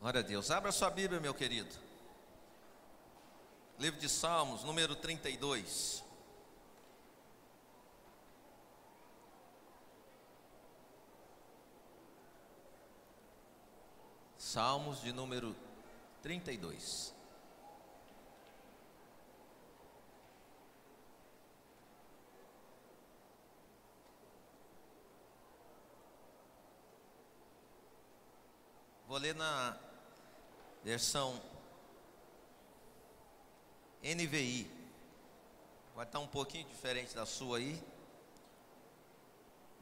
Glória a Deus. Abra sua Bíblia, meu querido. Livro de Salmos, número 32. Salmos de número 32. Vou ler na versão NVI. Vai estar um pouquinho diferente da sua aí,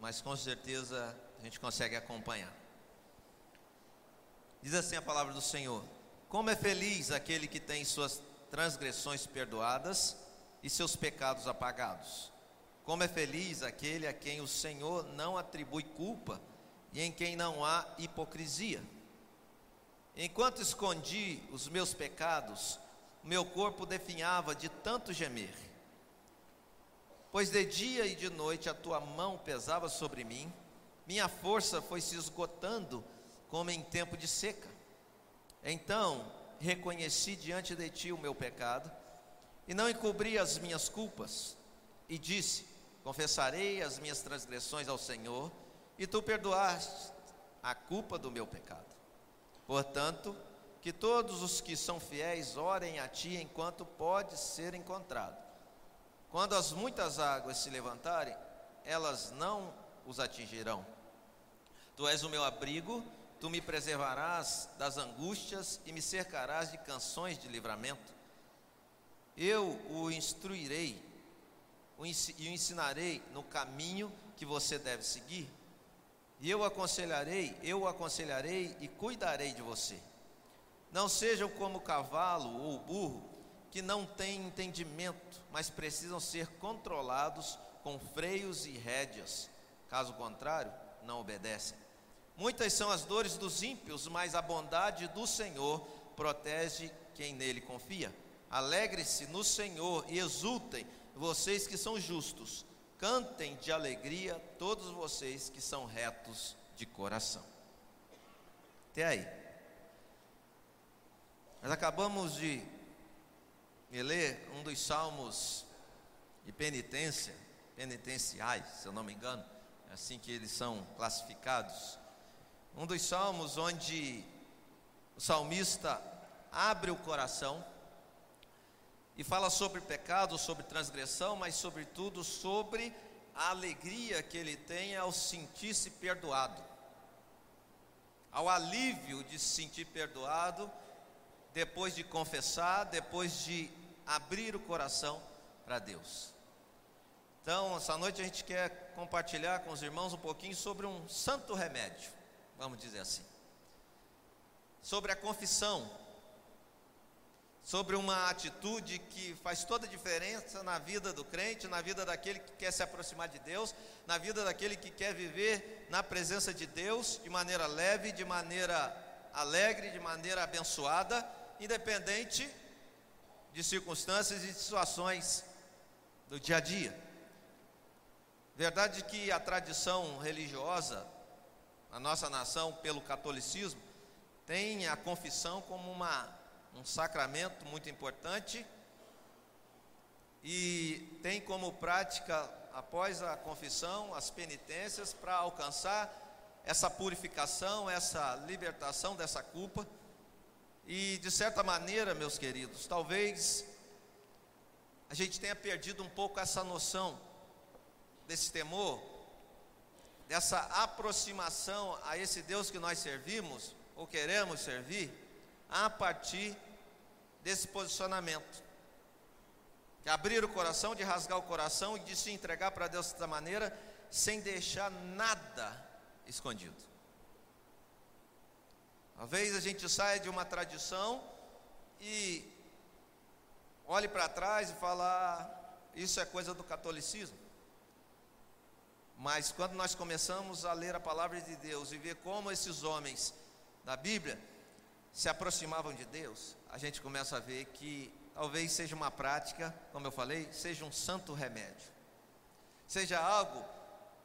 mas com certeza a gente consegue acompanhar. Diz assim a palavra do Senhor: Como é feliz aquele que tem suas transgressões perdoadas e seus pecados apagados. Como é feliz aquele a quem o Senhor não atribui culpa e em quem não há hipocrisia. Enquanto escondi os meus pecados, meu corpo definhava de tanto gemer. Pois de dia e de noite a tua mão pesava sobre mim, minha força foi se esgotando como em tempo de seca. Então reconheci diante de ti o meu pecado e não encobri as minhas culpas, e disse: Confessarei as minhas transgressões ao Senhor, e tu perdoaste a culpa do meu pecado. Portanto, que todos os que são fiéis orem a ti enquanto pode ser encontrado. Quando as muitas águas se levantarem, elas não os atingirão. Tu és o meu abrigo, tu me preservarás das angústias e me cercarás de canções de livramento. Eu o instruirei e o ensinarei no caminho que você deve seguir. E eu aconselharei, eu aconselharei e cuidarei de você. Não sejam como cavalo ou burro, que não têm entendimento, mas precisam ser controlados com freios e rédeas. Caso contrário, não obedecem. Muitas são as dores dos ímpios, mas a bondade do Senhor protege quem nele confia. Alegre-se no Senhor e exultem, vocês que são justos Cantem de alegria todos vocês que são retos de coração. Até aí. Nós acabamos de ler um dos salmos de penitência, penitenciais, se eu não me engano, é assim que eles são classificados. Um dos salmos onde o salmista abre o coração e fala sobre pecado, sobre transgressão, mas sobretudo sobre a alegria que ele tem ao sentir-se perdoado, ao alívio de se sentir perdoado, depois de confessar, depois de abrir o coração para Deus. Então, essa noite a gente quer compartilhar com os irmãos um pouquinho sobre um santo remédio, vamos dizer assim, sobre a confissão sobre uma atitude que faz toda a diferença na vida do crente, na vida daquele que quer se aproximar de Deus, na vida daquele que quer viver na presença de Deus de maneira leve, de maneira alegre, de maneira abençoada, independente de circunstâncias e situações do dia a dia. Verdade que a tradição religiosa, a nossa nação, pelo catolicismo, tem a confissão como uma um sacramento muito importante e tem como prática, após a confissão, as penitências para alcançar essa purificação, essa libertação dessa culpa. E de certa maneira, meus queridos, talvez a gente tenha perdido um pouco essa noção desse temor, dessa aproximação a esse Deus que nós servimos ou queremos servir a partir desse posicionamento. De abrir o coração, de rasgar o coração e de se entregar para Deus dessa maneira, sem deixar nada escondido. Talvez a gente saia de uma tradição e olhe para trás e fale: ah, isso é coisa do catolicismo. Mas quando nós começamos a ler a palavra de Deus e ver como esses homens da Bíblia se aproximavam de Deus, a gente começa a ver que talvez seja uma prática, como eu falei, seja um santo remédio, seja algo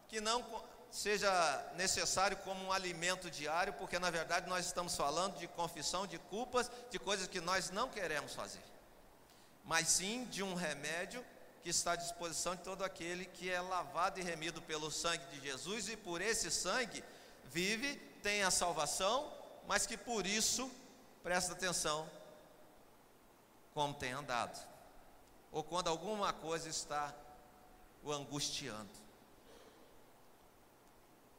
que não seja necessário como um alimento diário, porque na verdade nós estamos falando de confissão de culpas, de coisas que nós não queremos fazer, mas sim de um remédio que está à disposição de todo aquele que é lavado e remido pelo sangue de Jesus e por esse sangue vive, tem a salvação, mas que por isso, presta atenção, como tem andado, ou quando alguma coisa está o angustiando.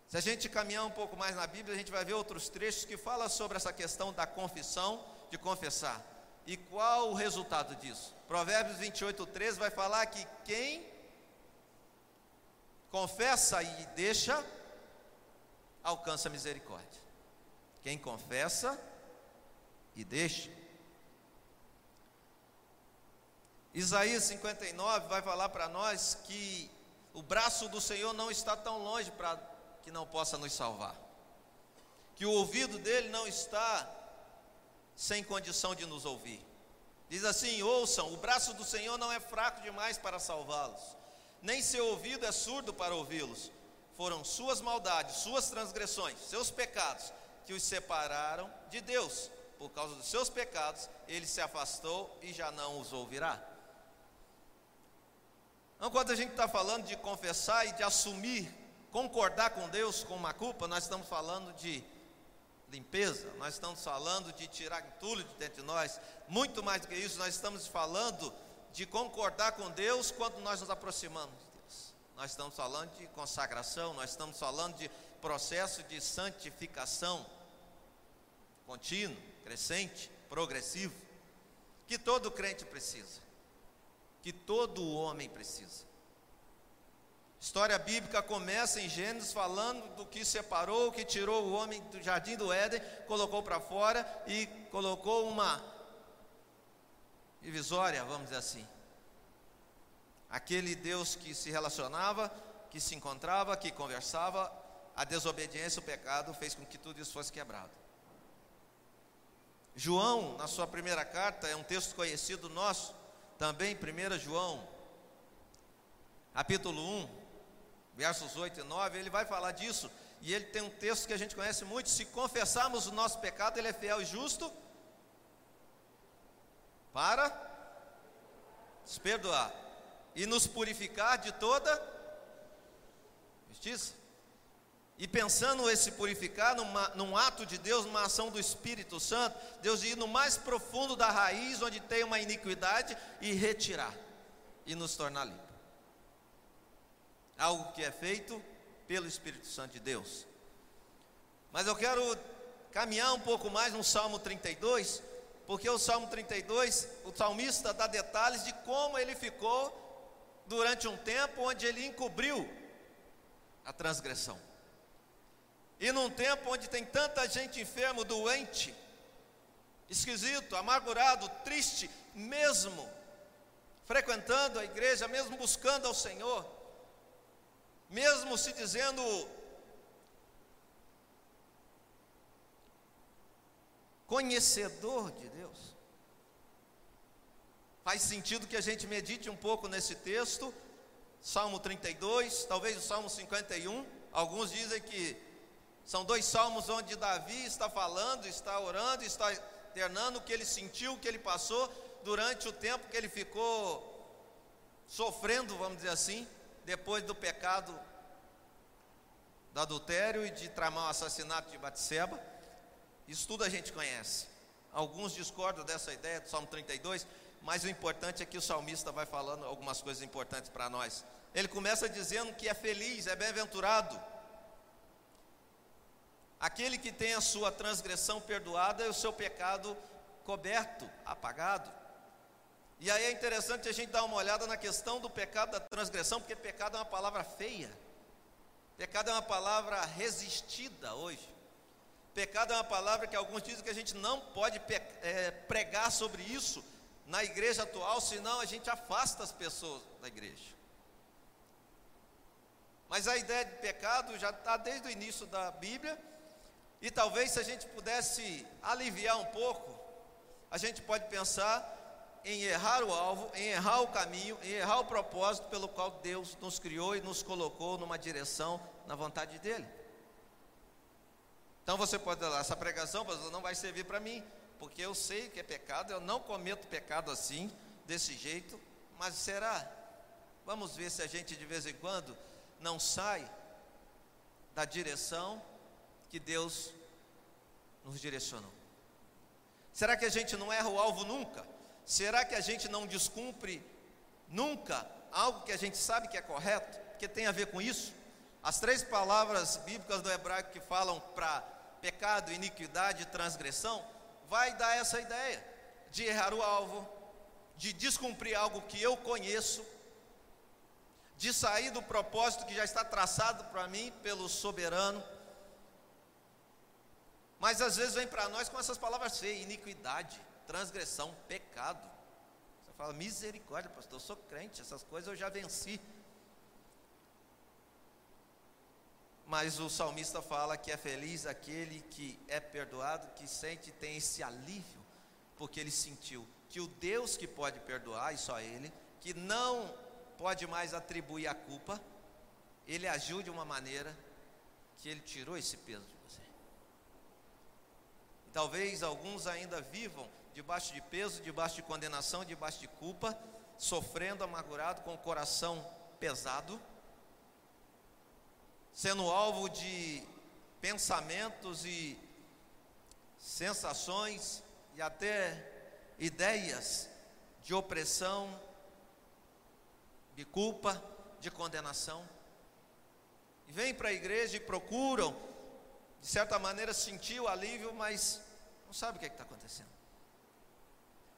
Se a gente caminhar um pouco mais na Bíblia, a gente vai ver outros trechos que falam sobre essa questão da confissão, de confessar. E qual o resultado disso? Provérbios 28, 13 vai falar que quem confessa e deixa, alcança misericórdia. Quem confessa e deixa. Isaías 59 vai falar para nós que o braço do Senhor não está tão longe para que não possa nos salvar. Que o ouvido dele não está sem condição de nos ouvir. Diz assim: ouçam, o braço do Senhor não é fraco demais para salvá-los, nem seu ouvido é surdo para ouvi-los. Foram suas maldades, suas transgressões, seus pecados que os separaram de Deus. Por causa dos seus pecados, ele se afastou e já não os ouvirá. Então, quando a gente está falando de confessar e de assumir concordar com Deus com uma culpa, nós estamos falando de limpeza, nós estamos falando de tirar entulho de dentro de nós, muito mais do que isso, nós estamos falando de concordar com Deus quando nós nos aproximamos de Deus. Nós estamos falando de consagração, nós estamos falando de processo de santificação contínuo, crescente, progressivo, que todo crente precisa, que todo homem precisa. História bíblica começa em Gênesis falando do que separou, que tirou o homem do jardim do Éden, colocou para fora e colocou uma divisória, vamos dizer assim. Aquele Deus que se relacionava, que se encontrava, que conversava, a desobediência, o pecado fez com que tudo isso fosse quebrado. João, na sua primeira carta, é um texto conhecido nosso, também 1 João, capítulo 1, versos 8 e 9, ele vai falar disso. E ele tem um texto que a gente conhece muito: se confessarmos o nosso pecado, ele é fiel e justo para nos perdoar e nos purificar de toda justiça. E pensando esse purificar numa, num ato de Deus, numa ação do Espírito Santo, Deus ir no mais profundo da raiz, onde tem uma iniquidade, e retirar, e nos tornar limpos algo que é feito pelo Espírito Santo de Deus. Mas eu quero caminhar um pouco mais no Salmo 32, porque o Salmo 32, o salmista dá detalhes de como ele ficou durante um tempo onde ele encobriu a transgressão. E num tempo onde tem tanta gente enfermo, doente, esquisito, amargurado, triste, mesmo frequentando a igreja, mesmo buscando ao Senhor, mesmo se dizendo conhecedor de Deus. Faz sentido que a gente medite um pouco nesse texto, Salmo 32, talvez o Salmo 51. Alguns dizem que são dois salmos onde Davi está falando, está orando, está externando o que ele sentiu, o que ele passou durante o tempo que ele ficou sofrendo, vamos dizer assim, depois do pecado do adultério e de tramar o assassinato de Batseba. Isso tudo a gente conhece. Alguns discordam dessa ideia do Salmo 32, mas o importante é que o salmista vai falando algumas coisas importantes para nós. Ele começa dizendo que é feliz, é bem-aventurado. Aquele que tem a sua transgressão perdoada e o seu pecado coberto, apagado. E aí é interessante a gente dar uma olhada na questão do pecado da transgressão, porque pecado é uma palavra feia. Pecado é uma palavra resistida hoje. Pecado é uma palavra que alguns dizem que a gente não pode é, pregar sobre isso na igreja atual, senão a gente afasta as pessoas da igreja. Mas a ideia de pecado já está desde o início da Bíblia, e talvez se a gente pudesse aliviar um pouco, a gente pode pensar em errar o alvo, em errar o caminho, em errar o propósito pelo qual Deus nos criou e nos colocou numa direção na vontade dele. Então você pode falar, essa pregação não vai servir para mim, porque eu sei que é pecado, eu não cometo pecado assim, desse jeito, mas será? Vamos ver se a gente de vez em quando não sai da direção que Deus nos direcionou. Será que a gente não erra o alvo nunca? Será que a gente não descumpre nunca algo que a gente sabe que é correto, que tem a ver com isso? As três palavras bíblicas do hebraico que falam para pecado, iniquidade e transgressão, vai dar essa ideia de errar o alvo, de descumprir algo que eu conheço, de sair do propósito que já está traçado para mim pelo soberano. Mas às vezes vem para nós com essas palavras feias: iniquidade, transgressão, pecado. Você fala, misericórdia, pastor, eu sou crente, essas coisas eu já venci. Mas o salmista fala que é feliz aquele que é perdoado, que sente, tem esse alívio, porque ele sentiu que o Deus que pode perdoar, e só Ele, que não pode mais atribuir a culpa, Ele agiu de uma maneira que Ele tirou esse peso. Talvez alguns ainda vivam debaixo de peso, debaixo de condenação, debaixo de culpa, sofrendo, amargurado, com o coração pesado, sendo alvo de pensamentos e sensações e até ideias de opressão, de culpa, de condenação. E vêm para a igreja e procuram, de certa maneira, sentir o alívio, mas não sabe o que é está acontecendo.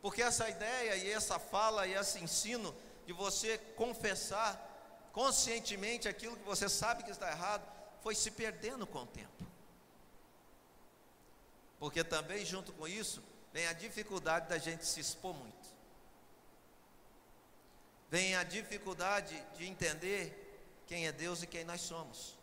Porque essa ideia e essa fala e esse ensino de você confessar conscientemente aquilo que você sabe que está errado, foi se perdendo com o tempo. Porque também, junto com isso, vem a dificuldade da gente se expor muito. Vem a dificuldade de entender quem é Deus e quem nós somos.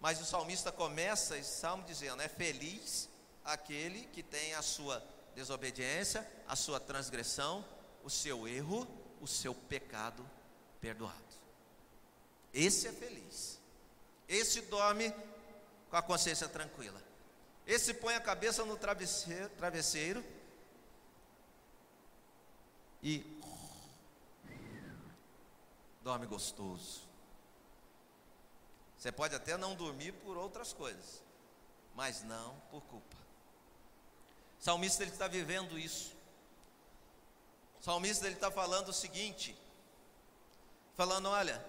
Mas o salmista começa esse salmo dizendo: É feliz aquele que tem a sua desobediência, a sua transgressão, o seu erro, o seu pecado perdoado. Esse é feliz. Esse dorme com a consciência tranquila. Esse põe a cabeça no travesseiro, travesseiro e dorme gostoso. Você pode até não dormir por outras coisas, mas não por culpa. O salmista ele está vivendo isso. O salmista ele está falando o seguinte, falando, olha,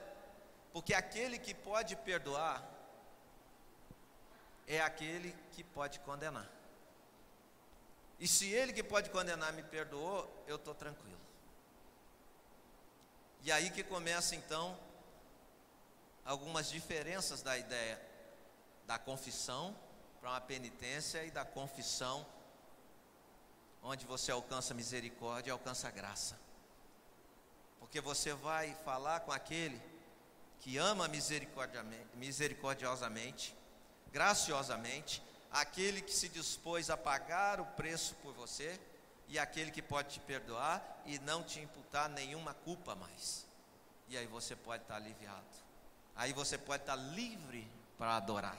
porque aquele que pode perdoar é aquele que pode condenar. E se ele que pode condenar me perdoou, eu estou tranquilo. E aí que começa então algumas diferenças da ideia da confissão para uma penitência e da confissão onde você alcança misericórdia alcança graça. Porque você vai falar com aquele que ama misericordiosamente, graciosamente, aquele que se dispôs a pagar o preço por você e aquele que pode te perdoar e não te imputar nenhuma culpa mais. E aí você pode estar aliviado. Aí você pode estar livre para adorar.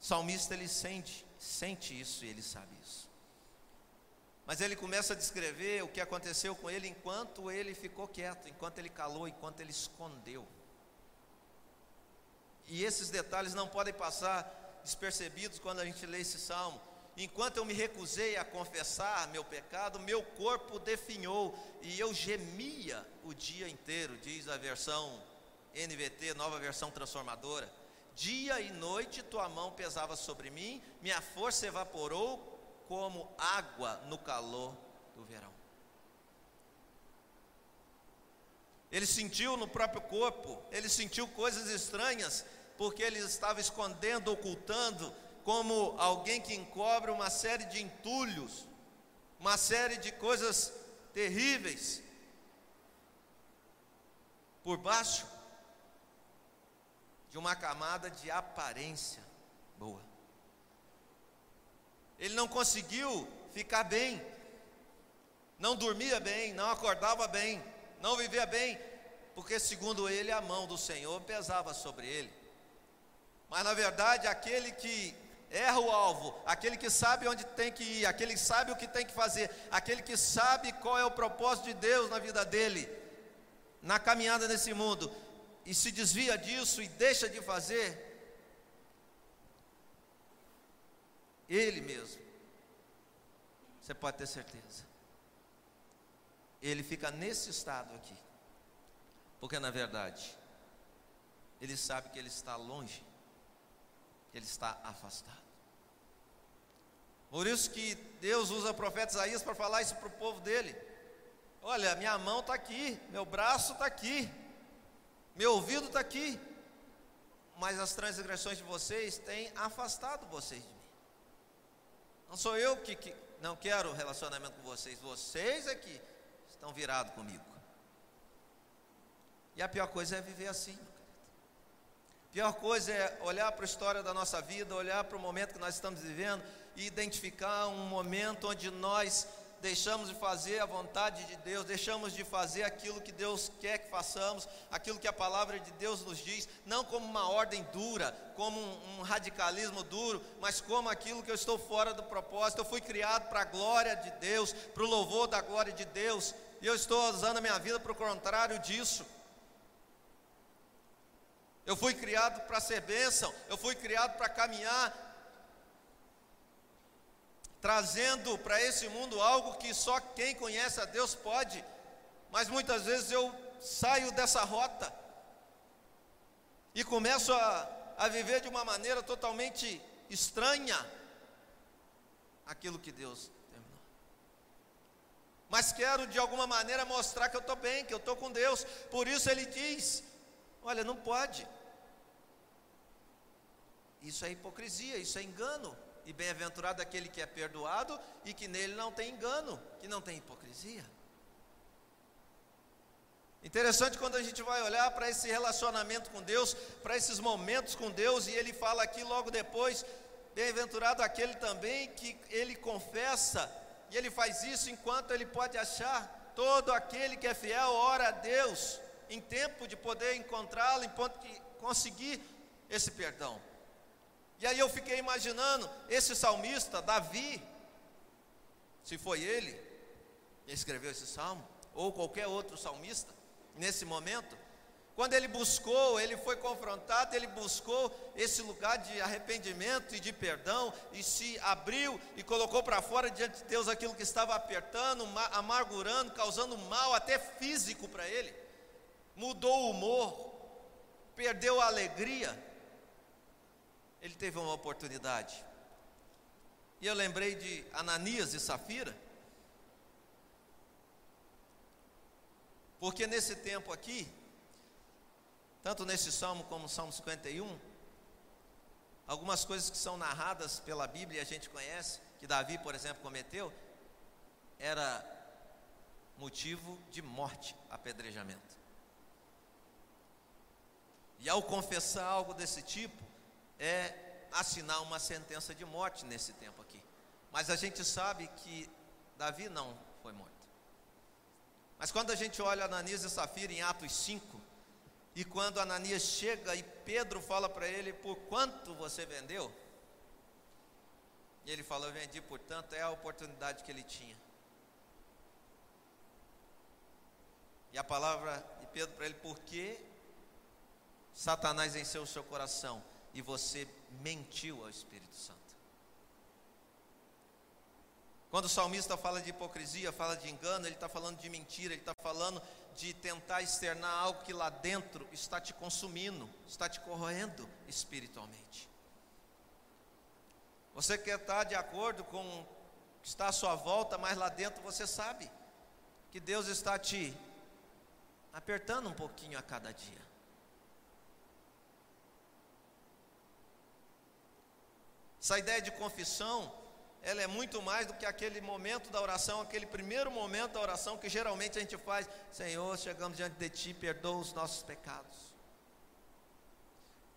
O salmista ele sente, sente isso e ele sabe isso. Mas ele começa a descrever o que aconteceu com ele enquanto ele ficou quieto, enquanto ele calou, enquanto ele escondeu. E esses detalhes não podem passar despercebidos quando a gente lê esse salmo. Enquanto eu me recusei a confessar meu pecado, meu corpo definhou e eu gemia o dia inteiro, diz a versão NVT, nova versão transformadora. Dia e noite tua mão pesava sobre mim, minha força evaporou como água no calor do verão. Ele sentiu no próprio corpo, ele sentiu coisas estranhas, porque ele estava escondendo, ocultando como alguém que encobre uma série de entulhos, uma série de coisas terríveis por baixo de uma camada de aparência boa. Ele não conseguiu ficar bem, não dormia bem, não acordava bem, não vivia bem, porque segundo ele a mão do Senhor pesava sobre ele. Mas na verdade, aquele que erra o alvo, aquele que sabe onde tem que ir, aquele que sabe o que tem que fazer, aquele que sabe qual é o propósito de Deus na vida dele, na caminhada nesse mundo, e se desvia disso e deixa de fazer, ele mesmo, você pode ter certeza, ele fica nesse estado aqui, porque na verdade, ele sabe que ele está longe ele está afastado. Por isso que Deus usa o profeta Isaías para falar isso para o povo dele. Olha, minha mão está aqui, meu braço está aqui, meu ouvido está aqui, mas as transgressões de vocês têm afastado vocês de mim. Não sou eu que, que não quero relacionamento com vocês, vocês é que estão virados comigo. E a pior coisa é viver assim. Pior coisa é olhar para a história da nossa vida, olhar para o momento que nós estamos vivendo e identificar um momento onde nós deixamos de fazer a vontade de Deus, deixamos de fazer aquilo que Deus quer que façamos, aquilo que a palavra de Deus nos diz, não como uma ordem dura, como um, um radicalismo duro, mas como aquilo que eu estou fora do propósito. Eu fui criado para a glória de Deus, para o louvor da glória de Deus, e eu estou usando a minha vida para o contrário disso. Eu fui criado para ser bênção, eu fui criado para caminhar, trazendo para esse mundo algo que só quem conhece a Deus pode, mas muitas vezes eu saio dessa rota e começo a, a viver de uma maneira totalmente estranha aquilo que Deus terminou. Mas quero de alguma maneira mostrar que eu estou bem, que eu estou com Deus, por isso Ele diz: Olha, não pode. Isso é hipocrisia, isso é engano. E bem-aventurado aquele que é perdoado e que nele não tem engano, que não tem hipocrisia. Interessante quando a gente vai olhar para esse relacionamento com Deus, para esses momentos com Deus, e ele fala aqui logo depois: bem-aventurado aquele também que ele confessa, e ele faz isso enquanto ele pode achar. Todo aquele que é fiel ora a Deus, em tempo de poder encontrá-lo, em ponto de conseguir esse perdão. E aí eu fiquei imaginando esse salmista, Davi, se foi ele que escreveu esse salmo, ou qualquer outro salmista, nesse momento, quando ele buscou, ele foi confrontado, ele buscou esse lugar de arrependimento e de perdão, e se abriu e colocou para fora diante de Deus aquilo que estava apertando, amargurando, causando mal até físico para ele, mudou o humor, perdeu a alegria, ele teve uma oportunidade. E eu lembrei de Ananias e Safira, porque nesse tempo aqui, tanto nesse salmo como no Salmo 51, algumas coisas que são narradas pela Bíblia e a gente conhece, que Davi, por exemplo, cometeu, era motivo de morte, apedrejamento. E ao confessar algo desse tipo, é assinar uma sentença de morte nesse tempo aqui. Mas a gente sabe que Davi não foi morto. Mas quando a gente olha Ananias e Safira em Atos 5, e quando Ananias chega e Pedro fala para ele: Por quanto você vendeu? E ele fala: Eu vendi, portanto, é a oportunidade que ele tinha. E a palavra de Pedro para ele: Porque Satanás venceu o seu coração e você mentiu ao Espírito Santo. Quando o salmista fala de hipocrisia, fala de engano, ele está falando de mentira, ele está falando de tentar externar algo que lá dentro está te consumindo, está te corroendo espiritualmente. Você quer estar de acordo com o que está à sua volta, mas lá dentro você sabe que Deus está te apertando um pouquinho a cada dia. Essa ideia de confissão, ela é muito mais do que aquele momento da oração, aquele primeiro momento da oração que geralmente a gente faz: Senhor, chegamos diante de Ti, perdoa os nossos pecados.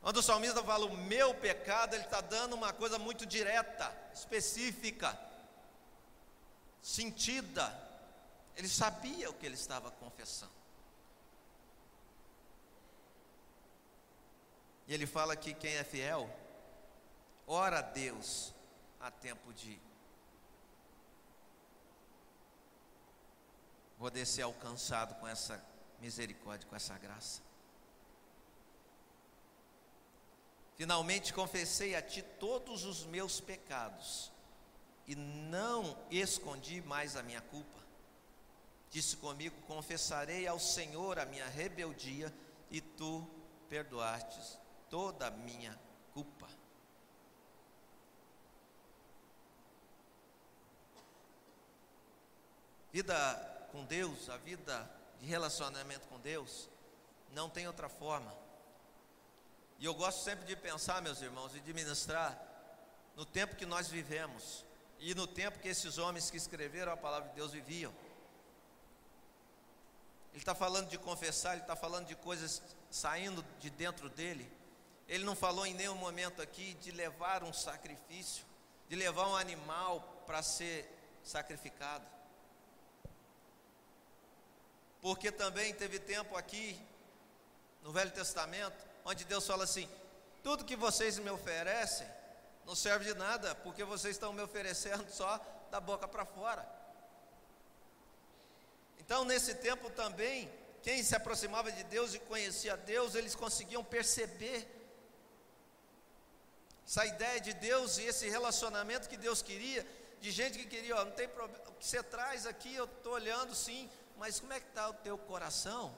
Quando o salmista fala o meu pecado, ele está dando uma coisa muito direta, específica, sentida. Ele sabia o que ele estava confessando. E ele fala que quem é fiel, ora a Deus a tempo de poder ser alcançado com essa misericórdia, com essa graça. Finalmente confessei a ti todos os meus pecados e não escondi mais a minha culpa. Disse comigo: Confessarei ao Senhor a minha rebeldia e tu perdoastes toda a minha culpa. Vida com Deus, a vida de relacionamento com Deus, não tem outra forma. E eu gosto sempre de pensar, meus irmãos, e de ministrar no tempo que nós vivemos e no tempo que esses homens que escreveram a palavra de Deus viviam. Ele está falando de confessar, ele está falando de coisas saindo de dentro dele. Ele não falou em nenhum momento aqui de levar um sacrifício, de levar um animal para ser sacrificado. Porque também teve tempo aqui, no Velho Testamento, onde Deus fala assim: tudo que vocês me oferecem não serve de nada, porque vocês estão me oferecendo só da boca para fora. Então, nesse tempo também, quem se aproximava de Deus e conhecia Deus, eles conseguiam perceber essa ideia de Deus e esse relacionamento que Deus queria, de gente que queria, ó, não tem problema, o que você traz aqui, eu estou olhando sim, mas como é que está o teu coração?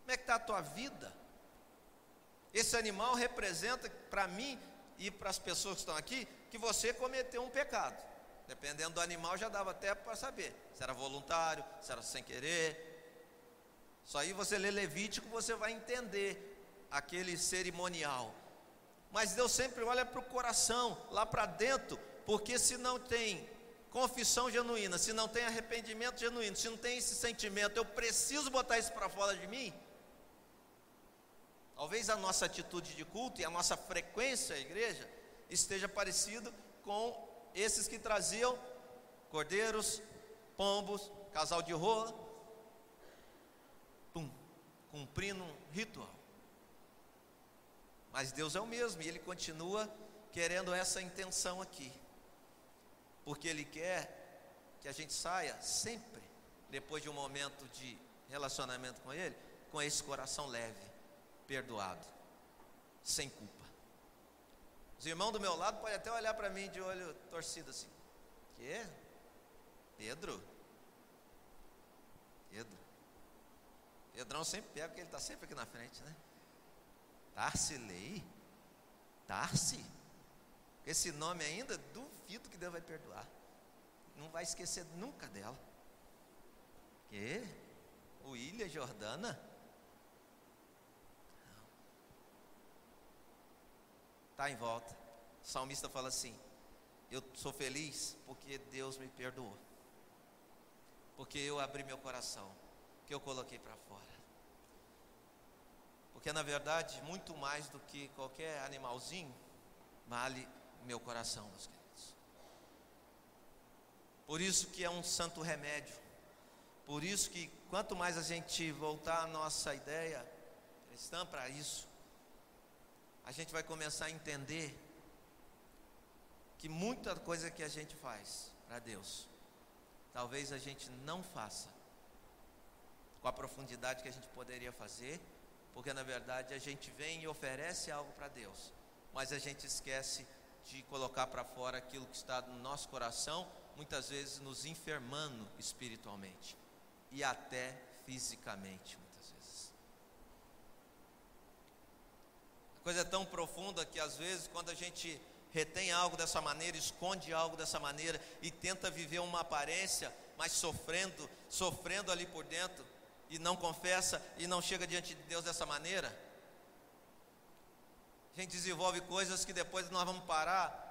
Como é que está a tua vida? Esse animal representa para mim e para as pessoas que estão aqui que você cometeu um pecado. Dependendo do animal, já dava até para saber se era voluntário, se era sem querer. Só aí você lê Levítico, você vai entender aquele cerimonial. Mas Deus sempre olha para o coração, lá para dentro, porque se não tem confissão genuína, se não tem arrependimento genuíno, se não tem esse sentimento, eu preciso botar isso para fora de mim, Talvez a nossa atitude de culto e a nossa frequência à igreja esteja parecido com esses que traziam cordeiros, pombos, casal de rola, pum, cumprindo um ritual. Mas Deus é o mesmo e Ele continua querendo essa intenção aqui, porque Ele quer que a gente saia sempre, depois de um momento de relacionamento com Ele, com esse coração leve perdoado, sem culpa. Os irmãos do meu lado podem até olhar para mim de olho torcido assim. Que? Pedro? Pedro. Pedrão sempre pega, porque ele está sempre aqui na frente, né? Tarcilei? Tarci? Esse nome ainda, duvido que Deus vai perdoar. Não vai esquecer nunca dela. Que? O Ilha Jordana? está em volta. O salmista fala assim: Eu sou feliz porque Deus me perdoou, porque eu abri meu coração, que eu coloquei para fora. Porque na verdade, muito mais do que qualquer animalzinho, vale meu coração, meus queridos. Por isso que é um santo remédio. Por isso que quanto mais a gente voltar a nossa ideia cristã para isso, a gente vai começar a entender que muita coisa que a gente faz para Deus, talvez a gente não faça com a profundidade que a gente poderia fazer, porque na verdade a gente vem e oferece algo para Deus, mas a gente esquece de colocar para fora aquilo que está no nosso coração, muitas vezes nos enfermando espiritualmente e até fisicamente. coisa é tão profunda que às vezes quando a gente retém algo dessa maneira, esconde algo dessa maneira e tenta viver uma aparência, mas sofrendo, sofrendo ali por dentro e não confessa e não chega diante de Deus dessa maneira, a gente desenvolve coisas que depois nós vamos parar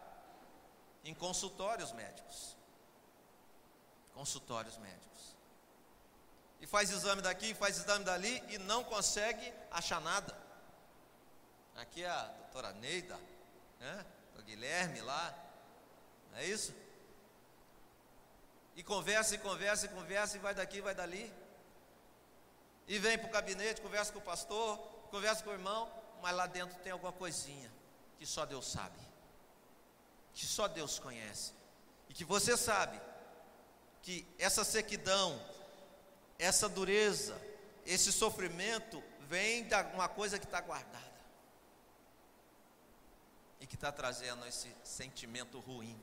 em consultórios médicos. Consultórios médicos. E faz exame daqui, faz exame dali e não consegue achar nada. Aqui é a doutora Neida, né? o Guilherme lá, não é isso? E conversa, e conversa, e conversa, e vai daqui, vai dali. E vem para o gabinete, conversa com o pastor, conversa com o irmão, mas lá dentro tem alguma coisinha que só Deus sabe, que só Deus conhece, e que você sabe que essa sequidão, essa dureza, esse sofrimento vem de uma coisa que está guardada e que está trazendo esse sentimento ruim.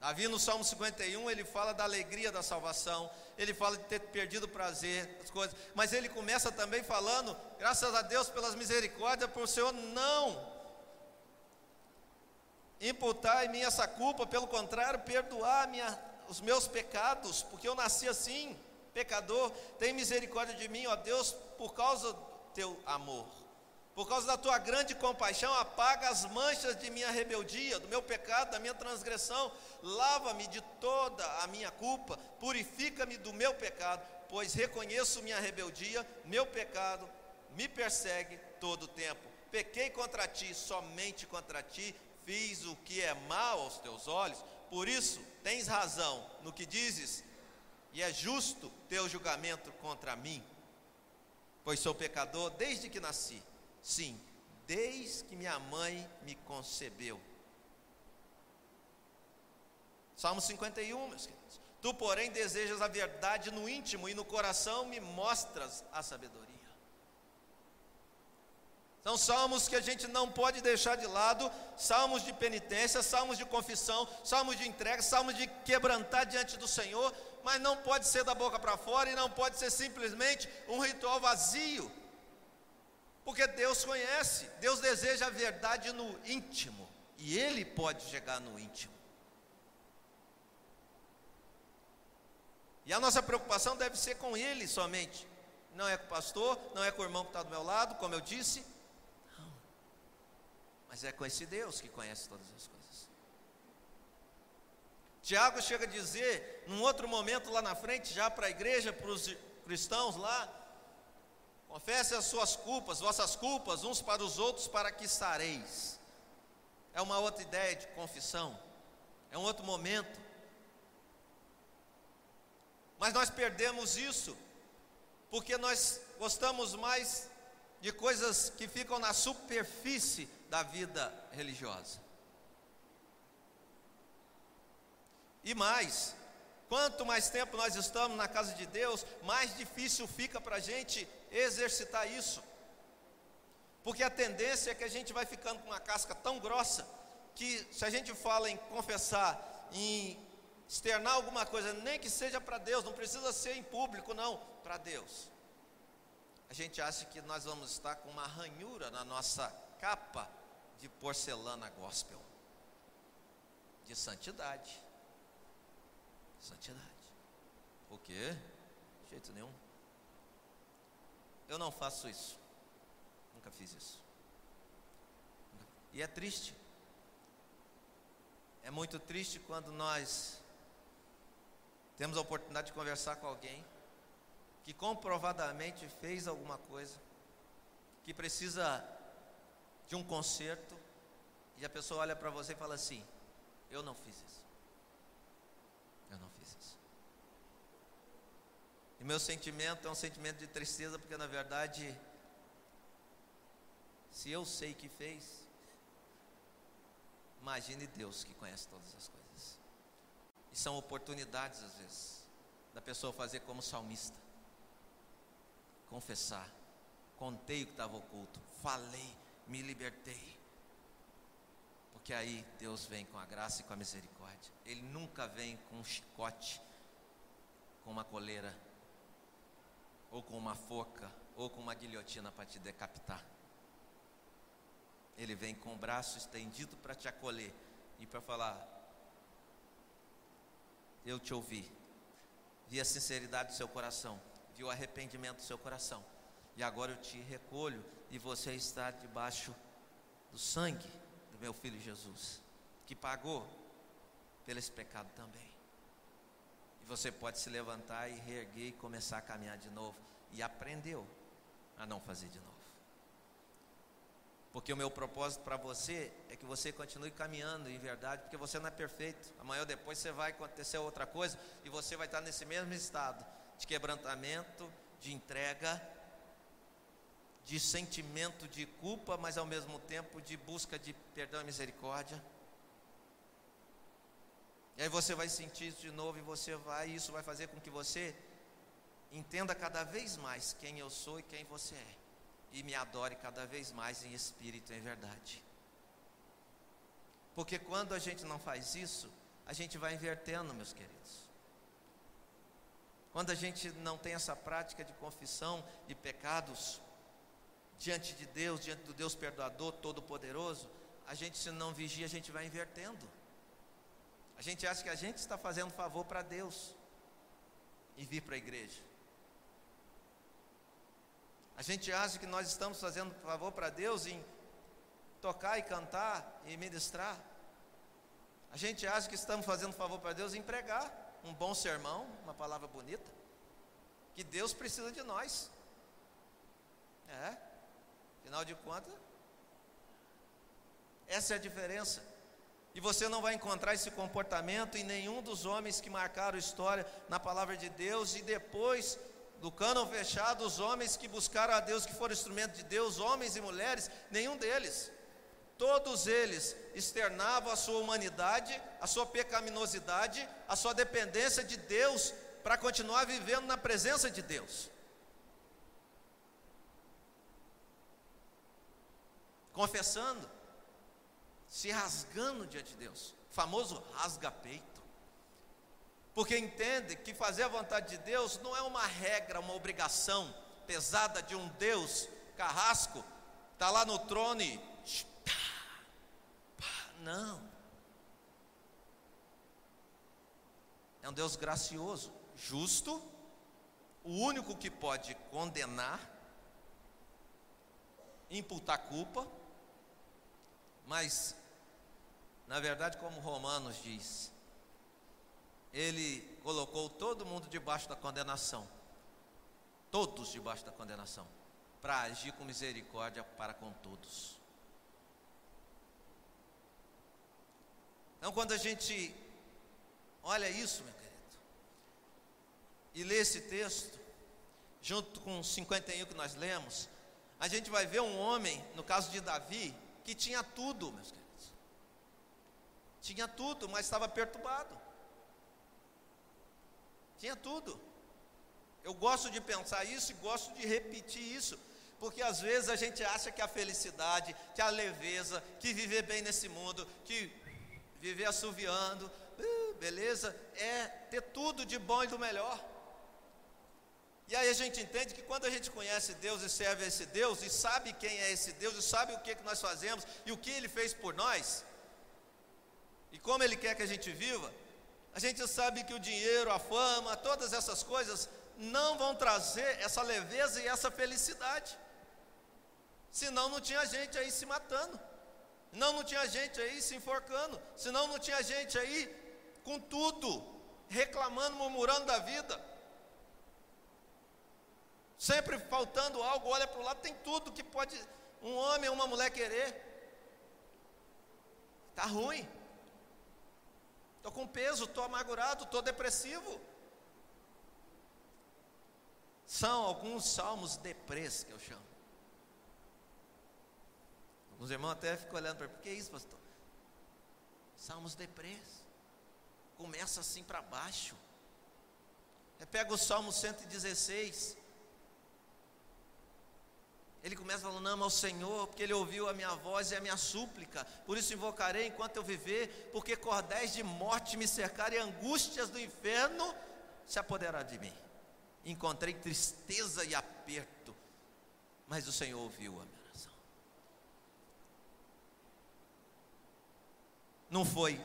Davi no Salmo 51, ele fala da alegria da salvação, ele fala de ter perdido o prazer, as coisas, mas ele começa também falando, graças a Deus pelas misericórdias, por o Senhor não imputar em mim essa culpa, pelo contrário, perdoar minha, os meus pecados, porque eu nasci assim, pecador, tem misericórdia de mim, ó Deus, por causa do teu amor. Por causa da tua grande compaixão, apaga as manchas de minha rebeldia, do meu pecado, da minha transgressão. Lava-me de toda a minha culpa, purifica-me do meu pecado, pois reconheço minha rebeldia, meu pecado me persegue todo o tempo. Pequei contra ti, somente contra ti, fiz o que é mal aos teus olhos. Por isso, tens razão no que dizes, e é justo teu julgamento contra mim, pois sou pecador desde que nasci Sim, desde que minha mãe me concebeu. Salmo 51, meus queridos. Tu, porém, desejas a verdade no íntimo e no coração me mostras a sabedoria. São salmos que a gente não pode deixar de lado, salmos de penitência, salmos de confissão, salmos de entrega, salmos de quebrantar diante do Senhor, mas não pode ser da boca para fora e não pode ser simplesmente um ritual vazio. Porque Deus conhece, Deus deseja a verdade no íntimo, e Ele pode chegar no íntimo. E a nossa preocupação deve ser com Ele somente, não é com o pastor, não é com o irmão que está do meu lado, como eu disse, não, mas é com esse Deus que conhece todas as coisas. Tiago chega a dizer, num outro momento lá na frente, já para a igreja, para os cristãos lá, Confesse as suas culpas, vossas culpas, uns para os outros, para que sareis. É uma outra ideia de confissão, é um outro momento. Mas nós perdemos isso, porque nós gostamos mais de coisas que ficam na superfície da vida religiosa. E mais, quanto mais tempo nós estamos na casa de Deus, mais difícil fica para a gente exercitar isso. Porque a tendência é que a gente vai ficando com uma casca tão grossa que se a gente fala em confessar, em externar alguma coisa, nem que seja para Deus, não precisa ser em público, não, para Deus. A gente acha que nós vamos estar com uma ranhura na nossa capa de porcelana gospel, de santidade. Santidade. O quê? De jeito nenhum. Eu não faço isso. Nunca fiz isso. E é triste. É muito triste quando nós temos a oportunidade de conversar com alguém que comprovadamente fez alguma coisa, que precisa de um conserto, e a pessoa olha para você e fala assim: Eu não fiz isso. Eu não fiz isso. E meu sentimento é um sentimento de tristeza, porque na verdade, se eu sei que fez, imagine Deus que conhece todas as coisas. E são oportunidades, às vezes, da pessoa fazer como salmista: confessar, contei o que estava oculto, falei, me libertei. Porque aí Deus vem com a graça e com a misericórdia. Ele nunca vem com um chicote, com uma coleira ou com uma foca, ou com uma guilhotina para te decapitar. Ele vem com o braço estendido para te acolher e para falar: Eu te ouvi, vi a sinceridade do seu coração, vi o arrependimento do seu coração, e agora eu te recolho e você está debaixo do sangue do meu filho Jesus, que pagou pelo esse pecado também você pode se levantar e reerguer e começar a caminhar de novo. E aprendeu a não fazer de novo. Porque o meu propósito para você é que você continue caminhando em verdade, porque você não é perfeito. Amanhã ou depois você vai acontecer outra coisa e você vai estar nesse mesmo estado de quebrantamento, de entrega, de sentimento de culpa, mas ao mesmo tempo de busca de perdão e misericórdia. E aí você vai sentir isso de novo e você vai, e isso vai fazer com que você entenda cada vez mais quem eu sou e quem você é, e me adore cada vez mais em espírito e em verdade. Porque quando a gente não faz isso, a gente vai invertendo, meus queridos. Quando a gente não tem essa prática de confissão de pecados diante de Deus, diante do Deus perdoador, todo-poderoso, a gente se não vigia, a gente vai invertendo. A gente acha que a gente está fazendo favor para Deus e vir para a igreja. A gente acha que nós estamos fazendo favor para Deus em tocar e cantar e ministrar. A gente acha que estamos fazendo favor para Deus em pregar um bom sermão, uma palavra bonita. Que Deus precisa de nós. É, afinal de contas, essa é a diferença. E você não vai encontrar esse comportamento em nenhum dos homens que marcaram história na palavra de Deus e depois do cânon fechado, os homens que buscaram a Deus, que foram instrumento de Deus, homens e mulheres, nenhum deles. Todos eles externavam a sua humanidade, a sua pecaminosidade, a sua dependência de Deus para continuar vivendo na presença de Deus. Confessando, se rasgando diante de Deus, famoso rasga-peito porque entende que fazer a vontade de Deus não é uma regra, uma obrigação pesada de um Deus carrasco, está lá no trono e. Não. É um Deus gracioso, justo, o único que pode condenar, imputar culpa, mas, na verdade, como Romanos diz, ele colocou todo mundo debaixo da condenação, todos debaixo da condenação, para agir com misericórdia para com todos. Então, quando a gente olha isso, meu querido, e lê esse texto, junto com 51 que nós lemos, a gente vai ver um homem, no caso de Davi, que tinha tudo, meus queridos. Tinha tudo, mas estava perturbado. Tinha tudo. Eu gosto de pensar isso e gosto de repetir isso, porque às vezes a gente acha que a felicidade, que a leveza, que viver bem nesse mundo, que viver assoviando, uh, beleza, é ter tudo de bom e do melhor. E aí a gente entende que quando a gente conhece Deus e serve a esse Deus, e sabe quem é esse Deus, e sabe o que, que nós fazemos, e o que Ele fez por nós, e como Ele quer que a gente viva, a gente sabe que o dinheiro, a fama, todas essas coisas não vão trazer essa leveza e essa felicidade. Senão não tinha gente aí se matando. Não, não tinha gente aí se enforcando. Senão não tinha gente aí com tudo, reclamando, murmurando da vida. Sempre faltando algo, olha para o lado, tem tudo que pode um homem ou uma mulher querer. Está ruim estou com peso, estou amargurado, estou depressivo. São alguns salmos deprês que eu chamo. Alguns irmãos até ficam olhando para mim, por que isso, pastor? Salmos deprês. Começa assim para baixo. Pega o Salmo 116. Ele começa falando: ama ao Senhor, porque Ele ouviu a minha voz e a minha súplica. Por isso invocarei enquanto eu viver, porque cordéis de morte me cercaram e angústias do inferno se apoderaram de mim. Encontrei tristeza e aperto, mas o Senhor ouviu a minha oração. Não foi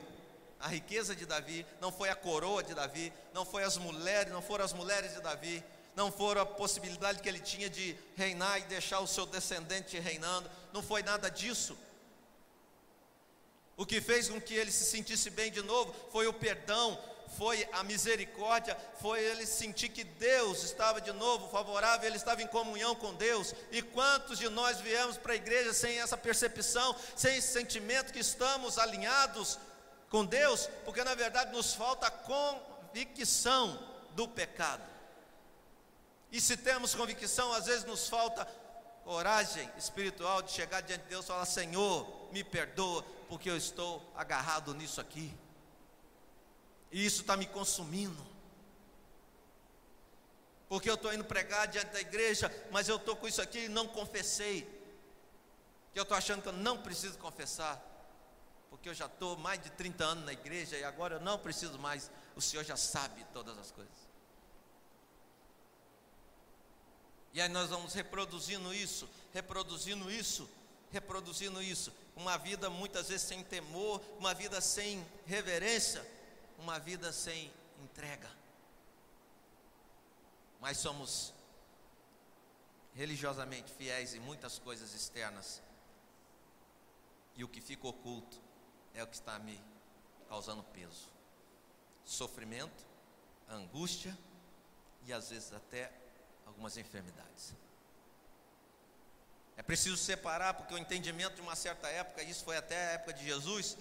a riqueza de Davi, não foi a coroa de Davi, não foi as mulheres, não foram as mulheres de Davi, não foram a possibilidade que ele tinha de reinar e deixar o seu descendente reinando, não foi nada disso. O que fez com que ele se sentisse bem de novo foi o perdão, foi a misericórdia, foi ele sentir que Deus estava de novo favorável, ele estava em comunhão com Deus. E quantos de nós viemos para a igreja sem essa percepção, sem esse sentimento que estamos alinhados com Deus, porque na verdade nos falta a convicção do pecado. E se temos convicção, às vezes nos falta coragem espiritual de chegar diante de Deus e falar: Senhor, me perdoa, porque eu estou agarrado nisso aqui. E isso está me consumindo. Porque eu estou indo pregar diante da igreja, mas eu estou com isso aqui e não confessei. Que eu estou achando que eu não preciso confessar. Porque eu já estou mais de 30 anos na igreja e agora eu não preciso mais. O Senhor já sabe todas as coisas. E aí nós vamos reproduzindo isso, reproduzindo isso, reproduzindo isso. Uma vida muitas vezes sem temor, uma vida sem reverência, uma vida sem entrega. Mas somos religiosamente fiéis em muitas coisas externas. E o que fica oculto é o que está me causando peso. Sofrimento, angústia e às vezes até algumas enfermidades. É preciso separar, porque o entendimento de uma certa época, isso foi até a época de Jesus,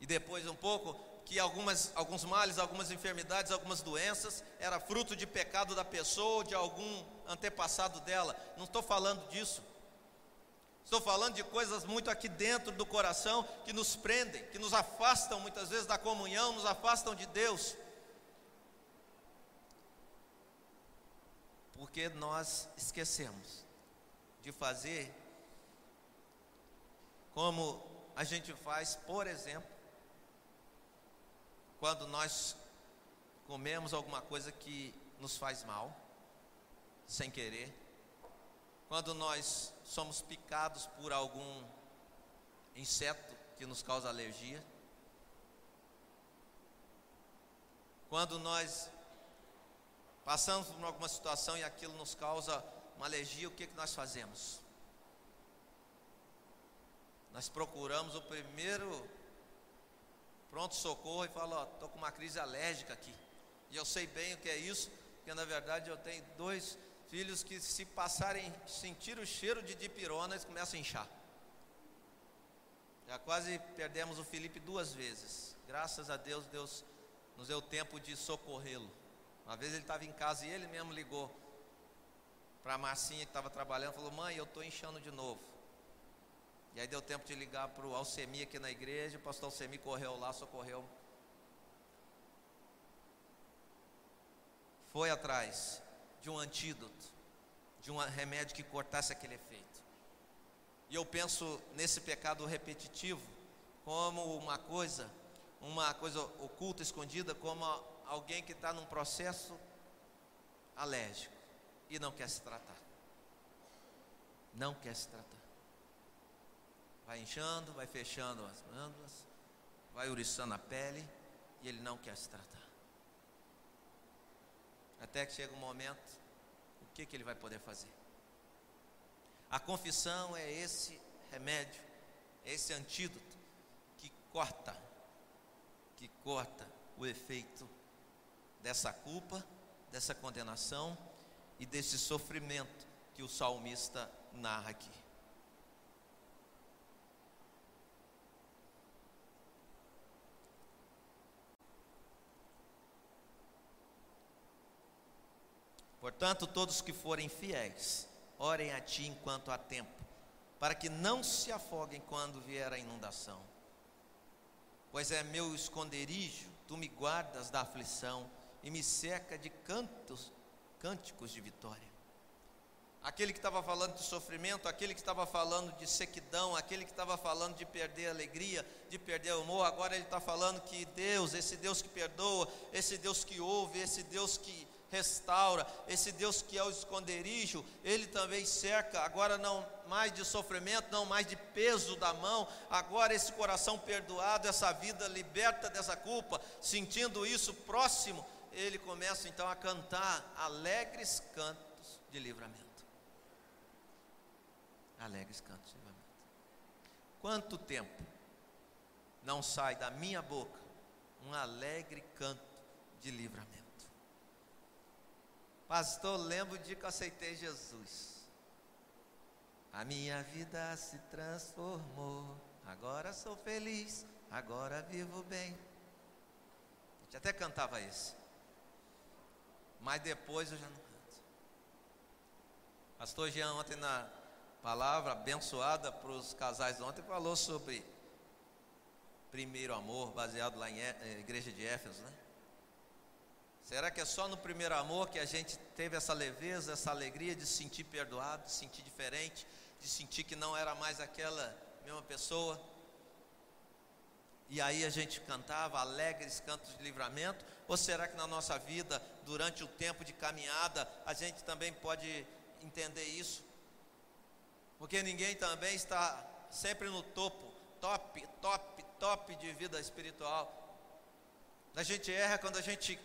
e depois um pouco, que algumas, alguns males, algumas enfermidades, algumas doenças, era fruto de pecado da pessoa de algum antepassado dela. Não estou falando disso. Estou falando de coisas muito aqui dentro do coração que nos prendem, que nos afastam muitas vezes da comunhão, nos afastam de Deus. Porque nós esquecemos de fazer como a gente faz, por exemplo, quando nós comemos alguma coisa que nos faz mal, sem querer, quando nós somos picados por algum inseto que nos causa alergia, quando nós passamos por alguma situação e aquilo nos causa uma alergia, o que, que nós fazemos? Nós procuramos o primeiro pronto-socorro e falamos: estou com uma crise alérgica aqui. E eu sei bem o que é isso, porque na verdade eu tenho dois filhos que, se passarem, sentir o cheiro de dipirona, eles começam a inchar. Já quase perdemos o Felipe duas vezes. Graças a Deus, Deus nos deu tempo de socorrê-lo. Uma vez ele estava em casa e ele mesmo ligou para a Marcinha que estava trabalhando, falou: Mãe, eu estou inchando de novo. E aí deu tempo de ligar para o Alcemi aqui na igreja, o pastor Alcemi correu lá, socorreu. Foi atrás de um antídoto, de um remédio que cortasse aquele efeito. E eu penso nesse pecado repetitivo como uma coisa, uma coisa oculta, escondida, como alguém que está num processo alérgico e não quer se tratar. Não quer se tratar. Vai inchando, vai fechando as glândulas, vai uriçando a pele e ele não quer se tratar. Até que chega um momento, o que, que ele vai poder fazer? A confissão é esse remédio, é esse antídoto que corta, que corta o efeito dessa culpa, dessa condenação e desse sofrimento que o salmista narra aqui. Portanto, todos que forem fiéis, orem a ti enquanto há tempo, para que não se afoguem quando vier a inundação. Pois é meu esconderijo, tu me guardas da aflição e me cerca de cantos, cânticos de vitória. Aquele que estava falando de sofrimento, aquele que estava falando de sequidão, aquele que estava falando de perder a alegria, de perder o amor, agora ele está falando que Deus, esse Deus que perdoa, esse Deus que ouve, esse Deus que restaura, esse Deus que é o esconderijo, ele também cerca, agora não mais de sofrimento, não mais de peso da mão, agora esse coração perdoado, essa vida liberta dessa culpa, sentindo isso próximo ele começa então a cantar alegres cantos de livramento. Alegres cantos de livramento. Quanto tempo não sai da minha boca um alegre canto de livramento? Pastor, lembro de que eu aceitei Jesus. A minha vida se transformou. Agora sou feliz, agora vivo bem. A gente até cantava isso mas depois eu já não canto. Pastor Jean ontem na palavra abençoada para os casais ontem falou sobre primeiro amor, baseado lá em eh, igreja de Éfeso, né? Será que é só no primeiro amor que a gente teve essa leveza, essa alegria de se sentir perdoado, de se sentir diferente, de sentir que não era mais aquela mesma pessoa? E aí a gente cantava alegres cantos de livramento? Ou será que na nossa vida, durante o tempo de caminhada, a gente também pode entender isso? Porque ninguém também está sempre no topo, top, top, top de vida espiritual. A gente erra quando a gente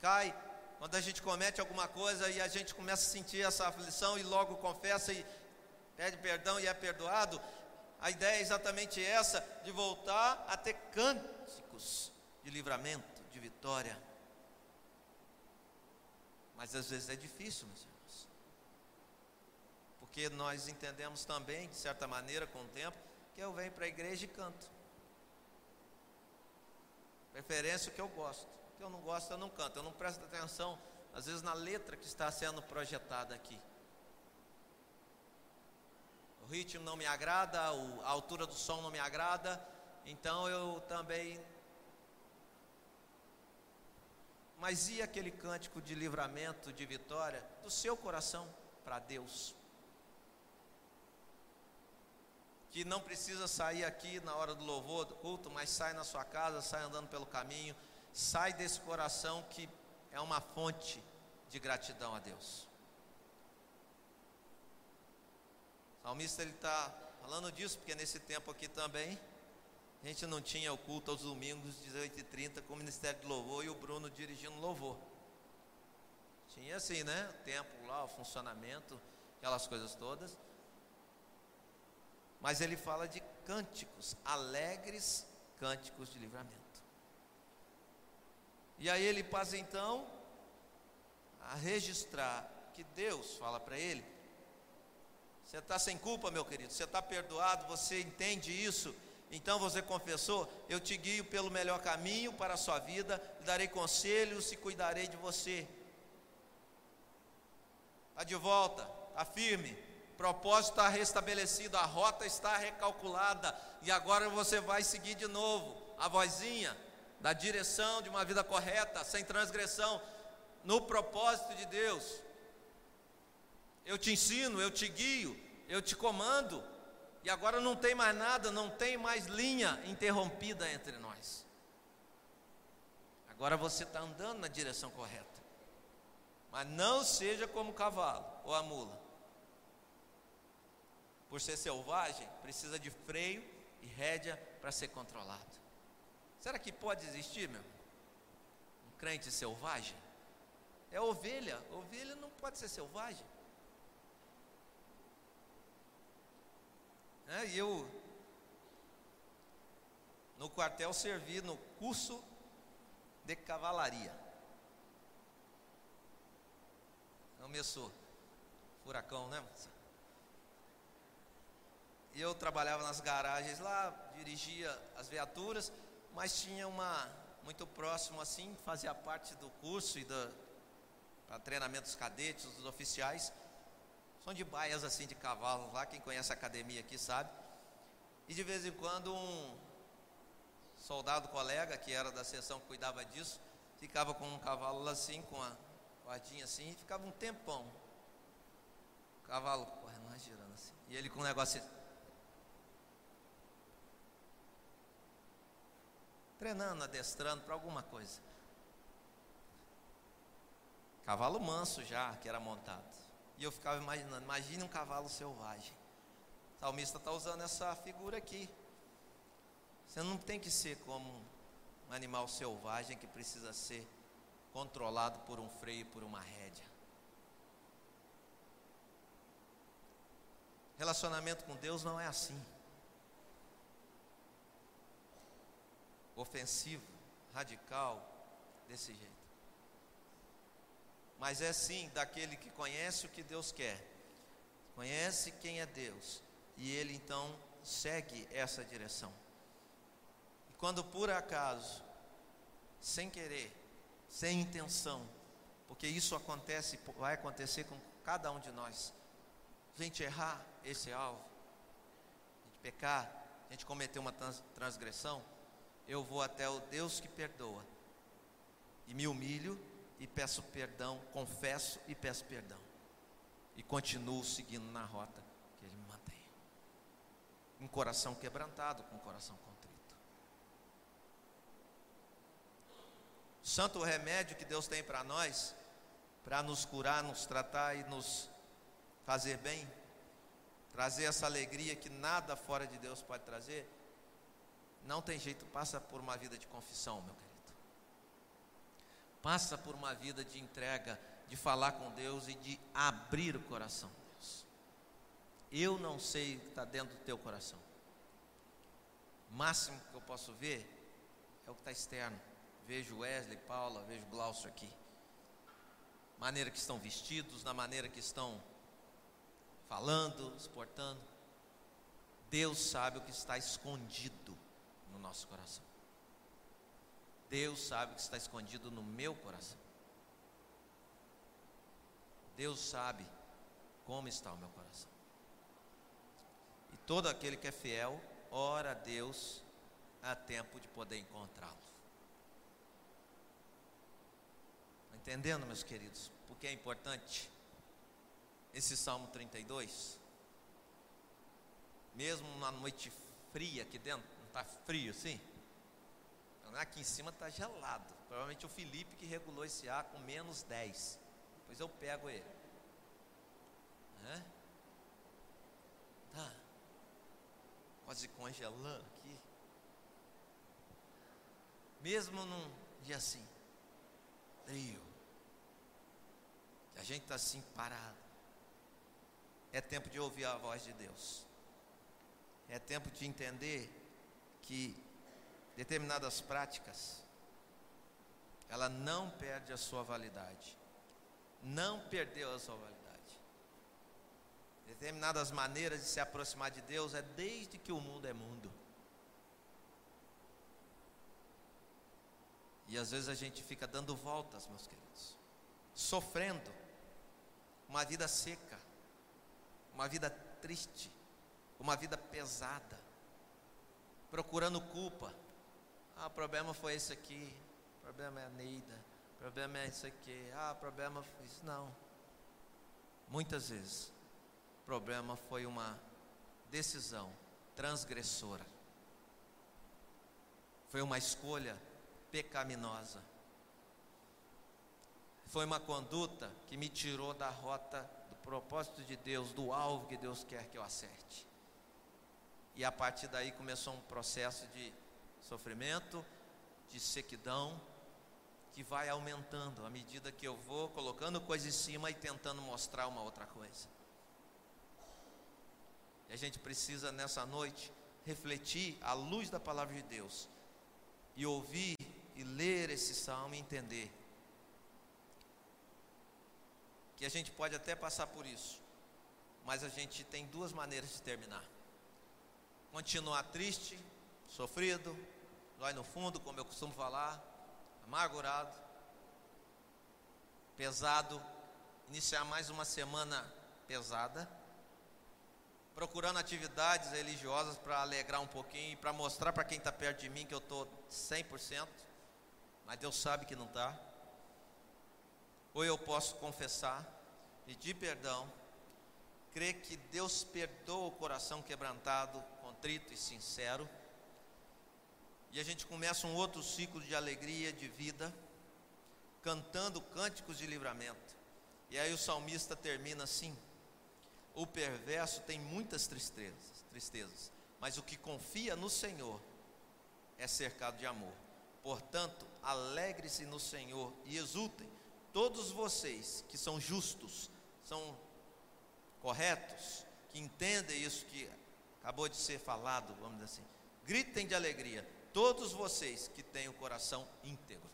cai, quando a gente comete alguma coisa e a gente começa a sentir essa aflição e logo confessa e pede perdão e é perdoado. A ideia é exatamente essa, de voltar a ter cânticos de livramento, de vitória. Mas às vezes é difícil, meus irmãos. Porque nós entendemos também, de certa maneira, com o tempo, que eu venho para a igreja e canto. Preferência o que eu gosto. O que eu não gosto, eu não canto. Eu não presto atenção, às vezes, na letra que está sendo projetada aqui. O ritmo não me agrada, a altura do som não me agrada, então eu também. Mas e aquele cântico de livramento, de vitória, do seu coração para Deus? que não precisa sair aqui na hora do louvor, do culto, mas sai na sua casa, sai andando pelo caminho, sai desse coração que é uma fonte de gratidão a Deus. O salmista ele está falando disso, porque nesse tempo aqui também a gente não tinha o culto aos domingos, 18h30, com o Ministério de Louvor e o Bruno dirigindo louvor. Tinha assim, né? O tempo lá, o funcionamento, aquelas coisas todas mas ele fala de cânticos, alegres cânticos de livramento. E aí ele passa então a registrar que Deus fala para ele: você está sem culpa, meu querido, você está perdoado, você entende isso, então você confessou, eu te guio pelo melhor caminho para a sua vida, lhe darei conselhos e cuidarei de você. Está de volta, está firme, propósito está restabelecido, a rota está recalculada, e agora você vai seguir de novo a vozinha da direção de uma vida correta, sem transgressão, no propósito de Deus. Eu te ensino, eu te guio, eu te comando, e agora não tem mais nada, não tem mais linha interrompida entre nós. Agora você está andando na direção correta. Mas não seja como o cavalo ou a mula por ser selvagem, precisa de freio e rédea para ser controlado. Será que pode existir, meu? Um crente selvagem? É ovelha. Ovelha não pode ser selvagem. É, e eu, no quartel, servi no curso de cavalaria. Começou. Furacão, né? eu trabalhava nas garagens lá, dirigia as viaturas, mas tinha uma muito próximo assim, fazia parte do curso e do treinamento dos cadetes, dos oficiais. São de baias assim de cavalos lá, quem conhece a academia aqui sabe. E de vez em quando um soldado colega, que era da seção que cuidava disso, ficava com um cavalo assim, com a cordinha assim, e ficava um tempão. O cavalo correndo, girando assim. E ele com um negócio assim, treinando, adestrando para alguma coisa. Cavalo manso já, que era montado. E eu ficava imaginando, imagine um cavalo selvagem. O salmista está usando essa figura aqui. Você não tem que ser como um animal selvagem que precisa ser controlado por um freio, por uma rédea. Relacionamento com Deus não é assim. ofensivo, radical, desse jeito. Mas é sim daquele que conhece o que Deus quer, conhece quem é Deus, e ele então segue essa direção. E quando por acaso, sem querer, sem intenção, porque isso acontece, vai acontecer com cada um de nós, a gente errar, esse alvo. A gente pecar, a gente cometer uma transgressão, eu vou até o Deus que perdoa. E me humilho e peço perdão, confesso e peço perdão. E continuo seguindo na rota que Ele me mantém. Um coração quebrantado, com um coração contrito. Santo remédio que Deus tem para nós, para nos curar, nos tratar e nos fazer bem, trazer essa alegria que nada fora de Deus pode trazer, não tem jeito, passa por uma vida de confissão, meu querido. Passa por uma vida de entrega, de falar com Deus e de abrir o coração de Deus. Eu não sei o que está dentro do teu coração. O máximo que eu posso ver é o que está externo. Vejo Wesley, Paula, vejo Glaucio aqui. Maneira que estão vestidos, na maneira que estão falando, se. Deus sabe o que está escondido no nosso coração. Deus sabe o que está escondido no meu coração. Deus sabe como está o meu coração. E todo aquele que é fiel, ora a Deus a tempo de poder encontrá-lo. Entendendo, meus queridos, porque é importante esse Salmo 32? Mesmo na noite fria aqui dentro, não está frio assim? Aqui em cima está gelado. Provavelmente o Felipe que regulou esse ar com menos 10. Depois eu pego ele. Né? Tá. Quase congelando aqui. Mesmo num dia assim, frio, que a gente está assim parado, é tempo de ouvir a voz de Deus. É tempo de entender que determinadas práticas ela não perde a sua validade. Não perdeu a sua validade. Determinadas maneiras de se aproximar de Deus é desde que o mundo é mundo. E às vezes a gente fica dando voltas, meus queridos, sofrendo uma vida seca, uma vida triste, uma vida pesada, procurando culpa. Ah, o problema foi esse aqui, o problema é a Neida, o problema é isso aqui, ah, o problema foi isso. Não. Muitas vezes, o problema foi uma decisão transgressora, foi uma escolha pecaminosa, foi uma conduta que me tirou da rota propósito de Deus, do alvo que Deus quer que eu acerte. E a partir daí começou um processo de sofrimento, de sequidão, que vai aumentando à medida que eu vou colocando coisa em cima e tentando mostrar uma outra coisa. E a gente precisa nessa noite refletir à luz da palavra de Deus e ouvir e ler esse salmo e entender que a gente pode até passar por isso, mas a gente tem duas maneiras de terminar: continuar triste, sofrido, lá no fundo, como eu costumo falar, amargurado, pesado, iniciar mais uma semana pesada, procurando atividades religiosas para alegrar um pouquinho e para mostrar para quem está perto de mim que eu estou 100%, mas Deus sabe que não está ou eu posso confessar, pedir perdão, crer que Deus perdoa o coração quebrantado, contrito e sincero, e a gente começa um outro ciclo de alegria, de vida, cantando cânticos de livramento. E aí o salmista termina assim: O perverso tem muitas tristezas, tristezas, mas o que confia no Senhor é cercado de amor. Portanto, alegre-se no Senhor e exultem todos vocês que são justos, são corretos, que entendem isso que acabou de ser falado, vamos dizer assim, gritem de alegria, todos vocês que têm o coração íntegro.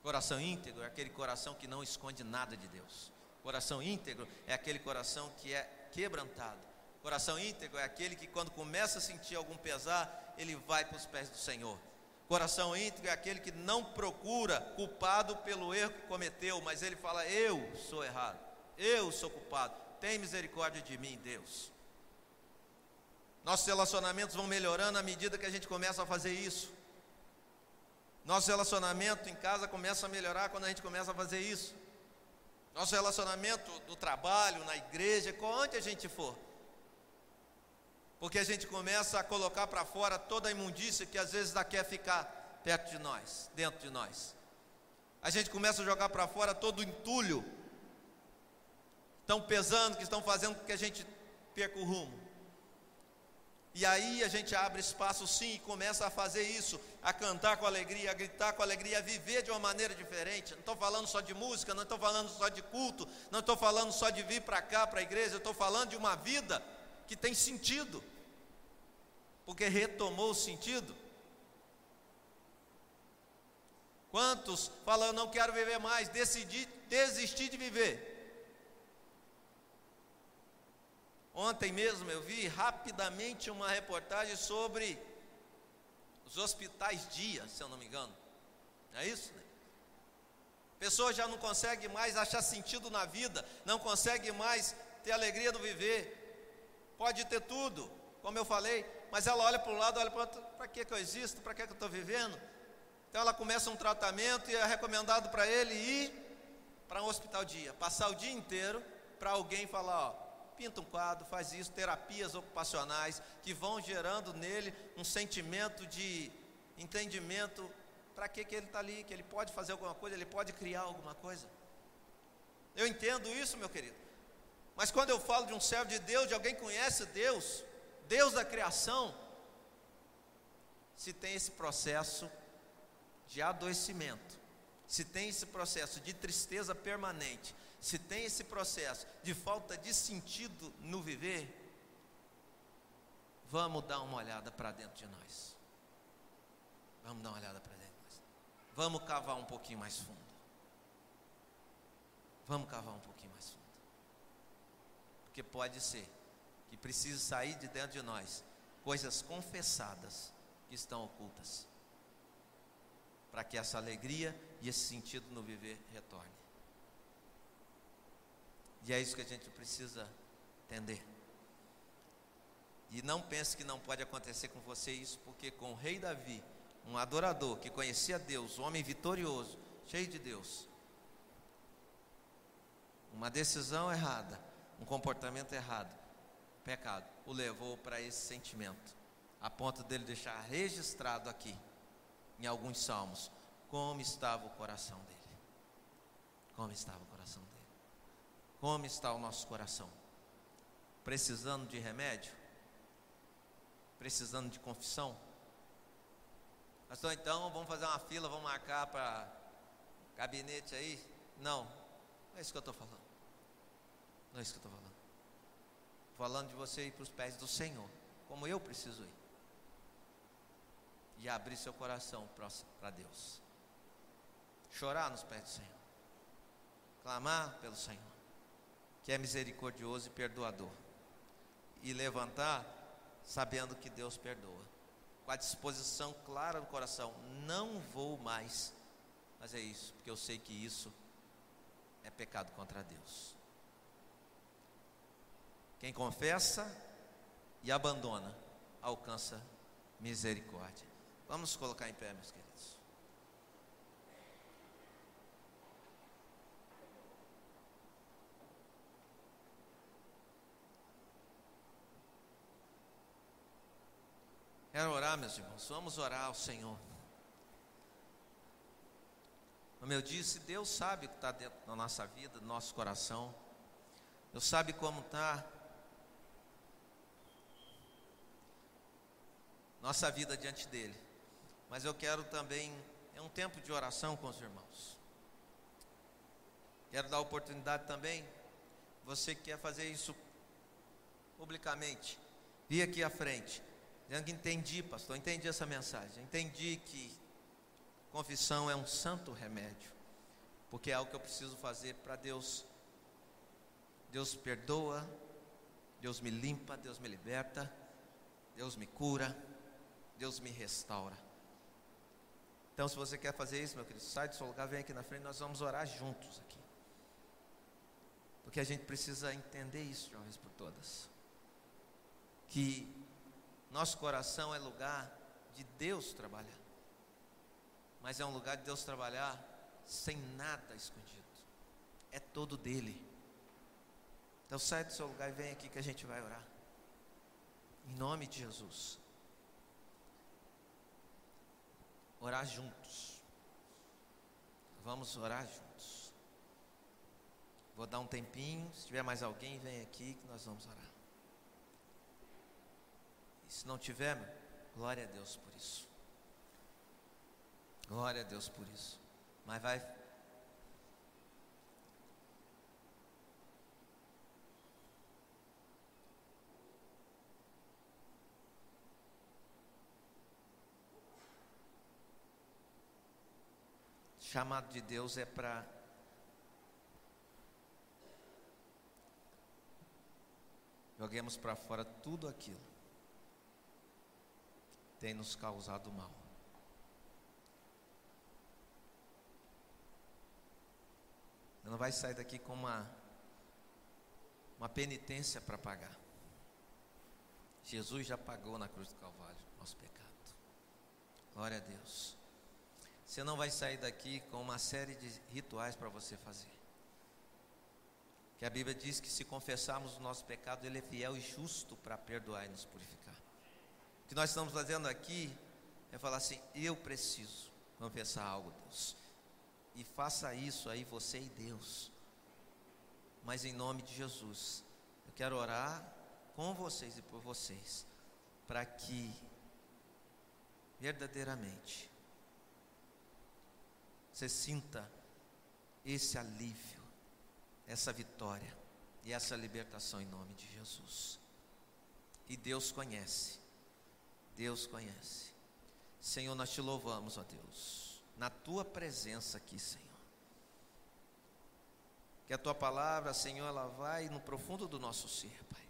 Coração íntegro é aquele coração que não esconde nada de Deus. Coração íntegro é aquele coração que é quebrantado. Coração íntegro é aquele que, quando começa a sentir algum pesar, ele vai para os pés do Senhor. Coração íntegro é aquele que não procura culpado pelo erro que cometeu, mas ele fala: Eu sou errado, eu sou culpado, tem misericórdia de mim, Deus. Nossos relacionamentos vão melhorando à medida que a gente começa a fazer isso. Nosso relacionamento em casa começa a melhorar quando a gente começa a fazer isso. Nosso relacionamento do trabalho, na igreja, onde a gente for. Porque a gente começa a colocar para fora toda a imundícia que às vezes quer ficar perto de nós, dentro de nós. A gente começa a jogar para fora todo o entulho estão pesando, que estão fazendo com que a gente perca o rumo. E aí a gente abre espaço sim e começa a fazer isso, a cantar com alegria, a gritar com alegria, a viver de uma maneira diferente. Não estou falando só de música, não estou falando só de culto, não estou falando só de vir para cá, para a igreja, estou falando de uma vida que tem sentido, porque retomou o sentido. Quantos falam, não quero viver mais, decidi desistir de viver. Ontem mesmo eu vi rapidamente uma reportagem sobre os hospitais dia, se eu não me engano. É isso? Né? Pessoa já não consegue mais achar sentido na vida, não consegue mais ter alegria do viver. Pode ter tudo, como eu falei, mas ela olha para um lado, olha para o outro, para que, eu existo, para que eu estou vivendo? Então ela começa um tratamento e é recomendado para ele ir para um hospital dia, passar o dia inteiro para alguém falar, ó, pinta um quadro, faz isso, terapias ocupacionais que vão gerando nele um sentimento de entendimento para que, que ele está ali, que ele pode fazer alguma coisa, ele pode criar alguma coisa. Eu entendo isso, meu querido. Mas quando eu falo de um servo de Deus, de alguém que conhece Deus, Deus da criação, se tem esse processo de adoecimento, se tem esse processo de tristeza permanente, se tem esse processo de falta de sentido no viver, vamos dar uma olhada para dentro de nós. Vamos dar uma olhada para dentro de nós. Vamos cavar um pouquinho mais fundo. Vamos cavar um pouquinho mais fundo. Porque pode ser que precise sair de dentro de nós coisas confessadas que estão ocultas. Para que essa alegria e esse sentido no viver retorne. E é isso que a gente precisa entender. E não pense que não pode acontecer com você isso, porque com o rei Davi, um adorador que conhecia Deus, um homem vitorioso, cheio de Deus, uma decisão errada, um comportamento errado, pecado, o levou para esse sentimento, a ponto dele deixar registrado aqui, em alguns salmos, como estava o coração dele. Como estava o. Como está o nosso coração? Precisando de remédio? Precisando de confissão? Pastor, então vamos fazer uma fila, vamos marcar para gabinete aí? Não, não é isso que eu estou falando. Não é isso que eu estou falando. Falando de você ir para os pés do Senhor, como eu preciso ir. E abrir seu coração para Deus. Chorar nos pés do Senhor. Clamar pelo Senhor que é misericordioso e perdoador. E levantar sabendo que Deus perdoa. Com a disposição clara no coração, não vou mais. Mas é isso, porque eu sei que isso é pecado contra Deus. Quem confessa e abandona, alcança misericórdia. Vamos colocar em pé, meus queridos. Quero orar, meus irmãos. Vamos orar ao Senhor. Como eu disse, Deus sabe o que está dentro da nossa vida, do nosso coração. Deus sabe como está nossa vida diante dEle. Mas eu quero também, é um tempo de oração com os irmãos. Quero dar oportunidade também, você que quer fazer isso publicamente, vir aqui à frente Dizendo que entendi, pastor, entendi essa mensagem. Entendi que confissão é um santo remédio. Porque é algo que eu preciso fazer para Deus. Deus perdoa, Deus me limpa, Deus me liberta, Deus me cura, Deus me restaura. Então, se você quer fazer isso, meu querido, sai do seu lugar, vem aqui na frente, nós vamos orar juntos aqui. Porque a gente precisa entender isso de uma vez por todas. Que nosso coração é lugar de Deus trabalhar. Mas é um lugar de Deus trabalhar sem nada escondido. É todo dele. Então sai do seu lugar e vem aqui que a gente vai orar. Em nome de Jesus. Orar juntos. Vamos orar juntos. Vou dar um tempinho. Se tiver mais alguém, vem aqui que nós vamos orar. E se não tiver, glória a Deus por isso. Glória a Deus por isso. Mas vai chamado de Deus é para joguemos para fora tudo aquilo tem nos causado mal. Não vai sair daqui com uma uma penitência para pagar. Jesus já pagou na cruz do Calvário nosso pecado. Glória a Deus. Você não vai sair daqui com uma série de rituais para você fazer. Que a Bíblia diz que se confessarmos o nosso pecado, Ele é fiel e justo para perdoar e nos purificar. Que nós estamos fazendo aqui é falar assim: eu preciso confessar algo, Deus. E faça isso aí, você e Deus. Mas em nome de Jesus, eu quero orar com vocês e por vocês, para que verdadeiramente você sinta esse alívio, essa vitória e essa libertação em nome de Jesus. E Deus conhece, Deus conhece. Senhor, nós te louvamos, ó Deus, na tua presença aqui, Senhor. Que a tua palavra, Senhor, ela vai no profundo do nosso ser, Pai.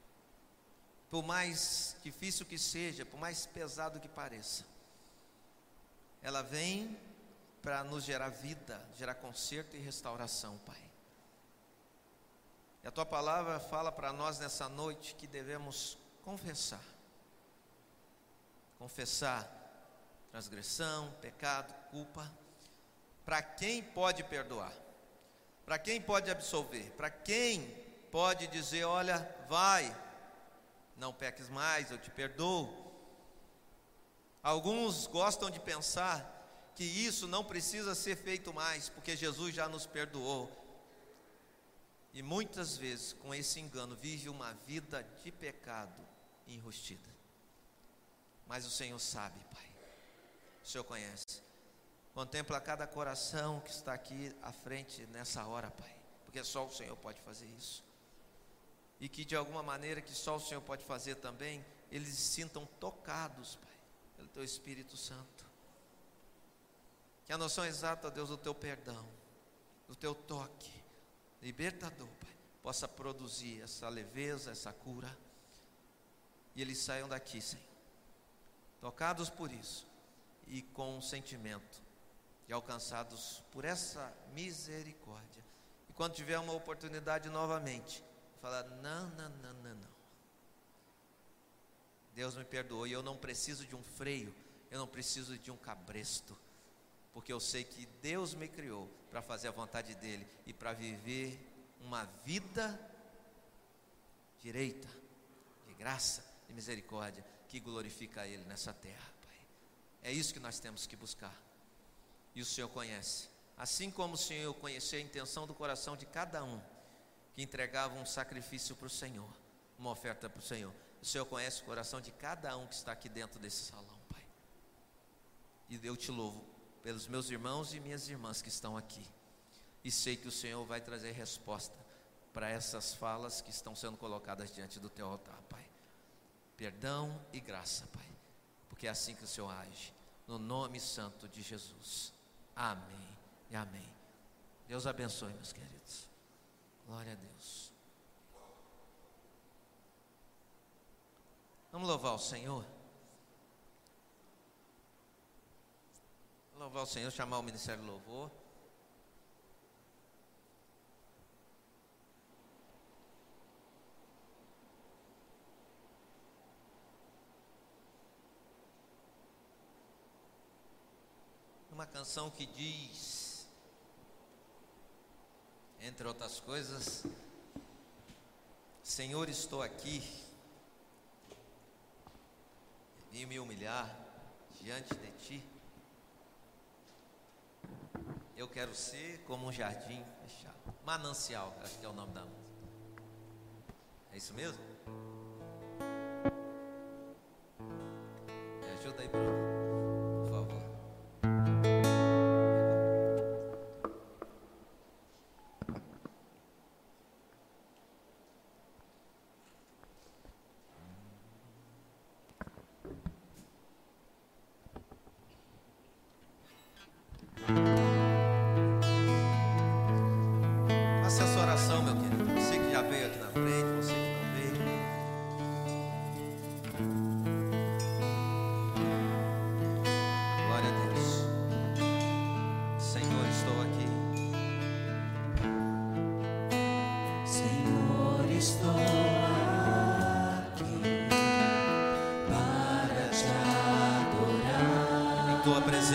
Por mais difícil que seja, por mais pesado que pareça, ela vem para nos gerar vida, gerar conserto e restauração, Pai. E a tua palavra fala para nós nessa noite que devemos confessar. Confessar transgressão, pecado, culpa. Para quem pode perdoar? Para quem pode absolver? Para quem pode dizer: olha, vai, não peques mais, eu te perdoo. Alguns gostam de pensar que isso não precisa ser feito mais, porque Jesus já nos perdoou. E muitas vezes, com esse engano, vive uma vida de pecado enrustida. Mas o Senhor sabe, Pai. O Senhor conhece. Contempla cada coração que está aqui à frente nessa hora, Pai. Porque só o Senhor pode fazer isso. E que de alguma maneira que só o Senhor pode fazer também, eles se sintam tocados, Pai, pelo Teu Espírito Santo. Que a noção exata, Deus, do teu perdão, do teu toque, libertador, Pai, possa produzir essa leveza, essa cura. E eles saiam daqui, Senhor, tocados por isso e com um sentimento e alcançados por essa misericórdia. E quando tiver uma oportunidade novamente, falar: não, não, não, não, não. Deus me perdoou e eu não preciso de um freio, eu não preciso de um cabresto porque eu sei que Deus me criou para fazer a vontade dEle e para viver uma vida direita, de graça, de misericórdia, que glorifica a Ele nessa terra, Pai. É isso que nós temos que buscar. E o Senhor conhece. Assim como o Senhor conhecia a intenção do coração de cada um que entregava um sacrifício para o Senhor, uma oferta para o Senhor. O Senhor conhece o coração de cada um que está aqui dentro desse salão, Pai. E eu te louvo pelos meus irmãos e minhas irmãs que estão aqui. E sei que o Senhor vai trazer resposta para essas falas que estão sendo colocadas diante do teu altar, Pai. Perdão e graça, Pai. Porque é assim que o Senhor age. No nome santo de Jesus. Amém e amém. Deus abençoe, meus queridos. Glória a Deus. Vamos louvar o Senhor. Louvar o Senhor, chamar o Ministério do Louvor. uma canção que diz, entre outras coisas, Senhor, estou aqui, vim me humilhar diante de Ti. Eu quero ser como um jardim fechado. Manancial, acho que é o nome da música. É isso mesmo? Me ajuda aí, Bruno.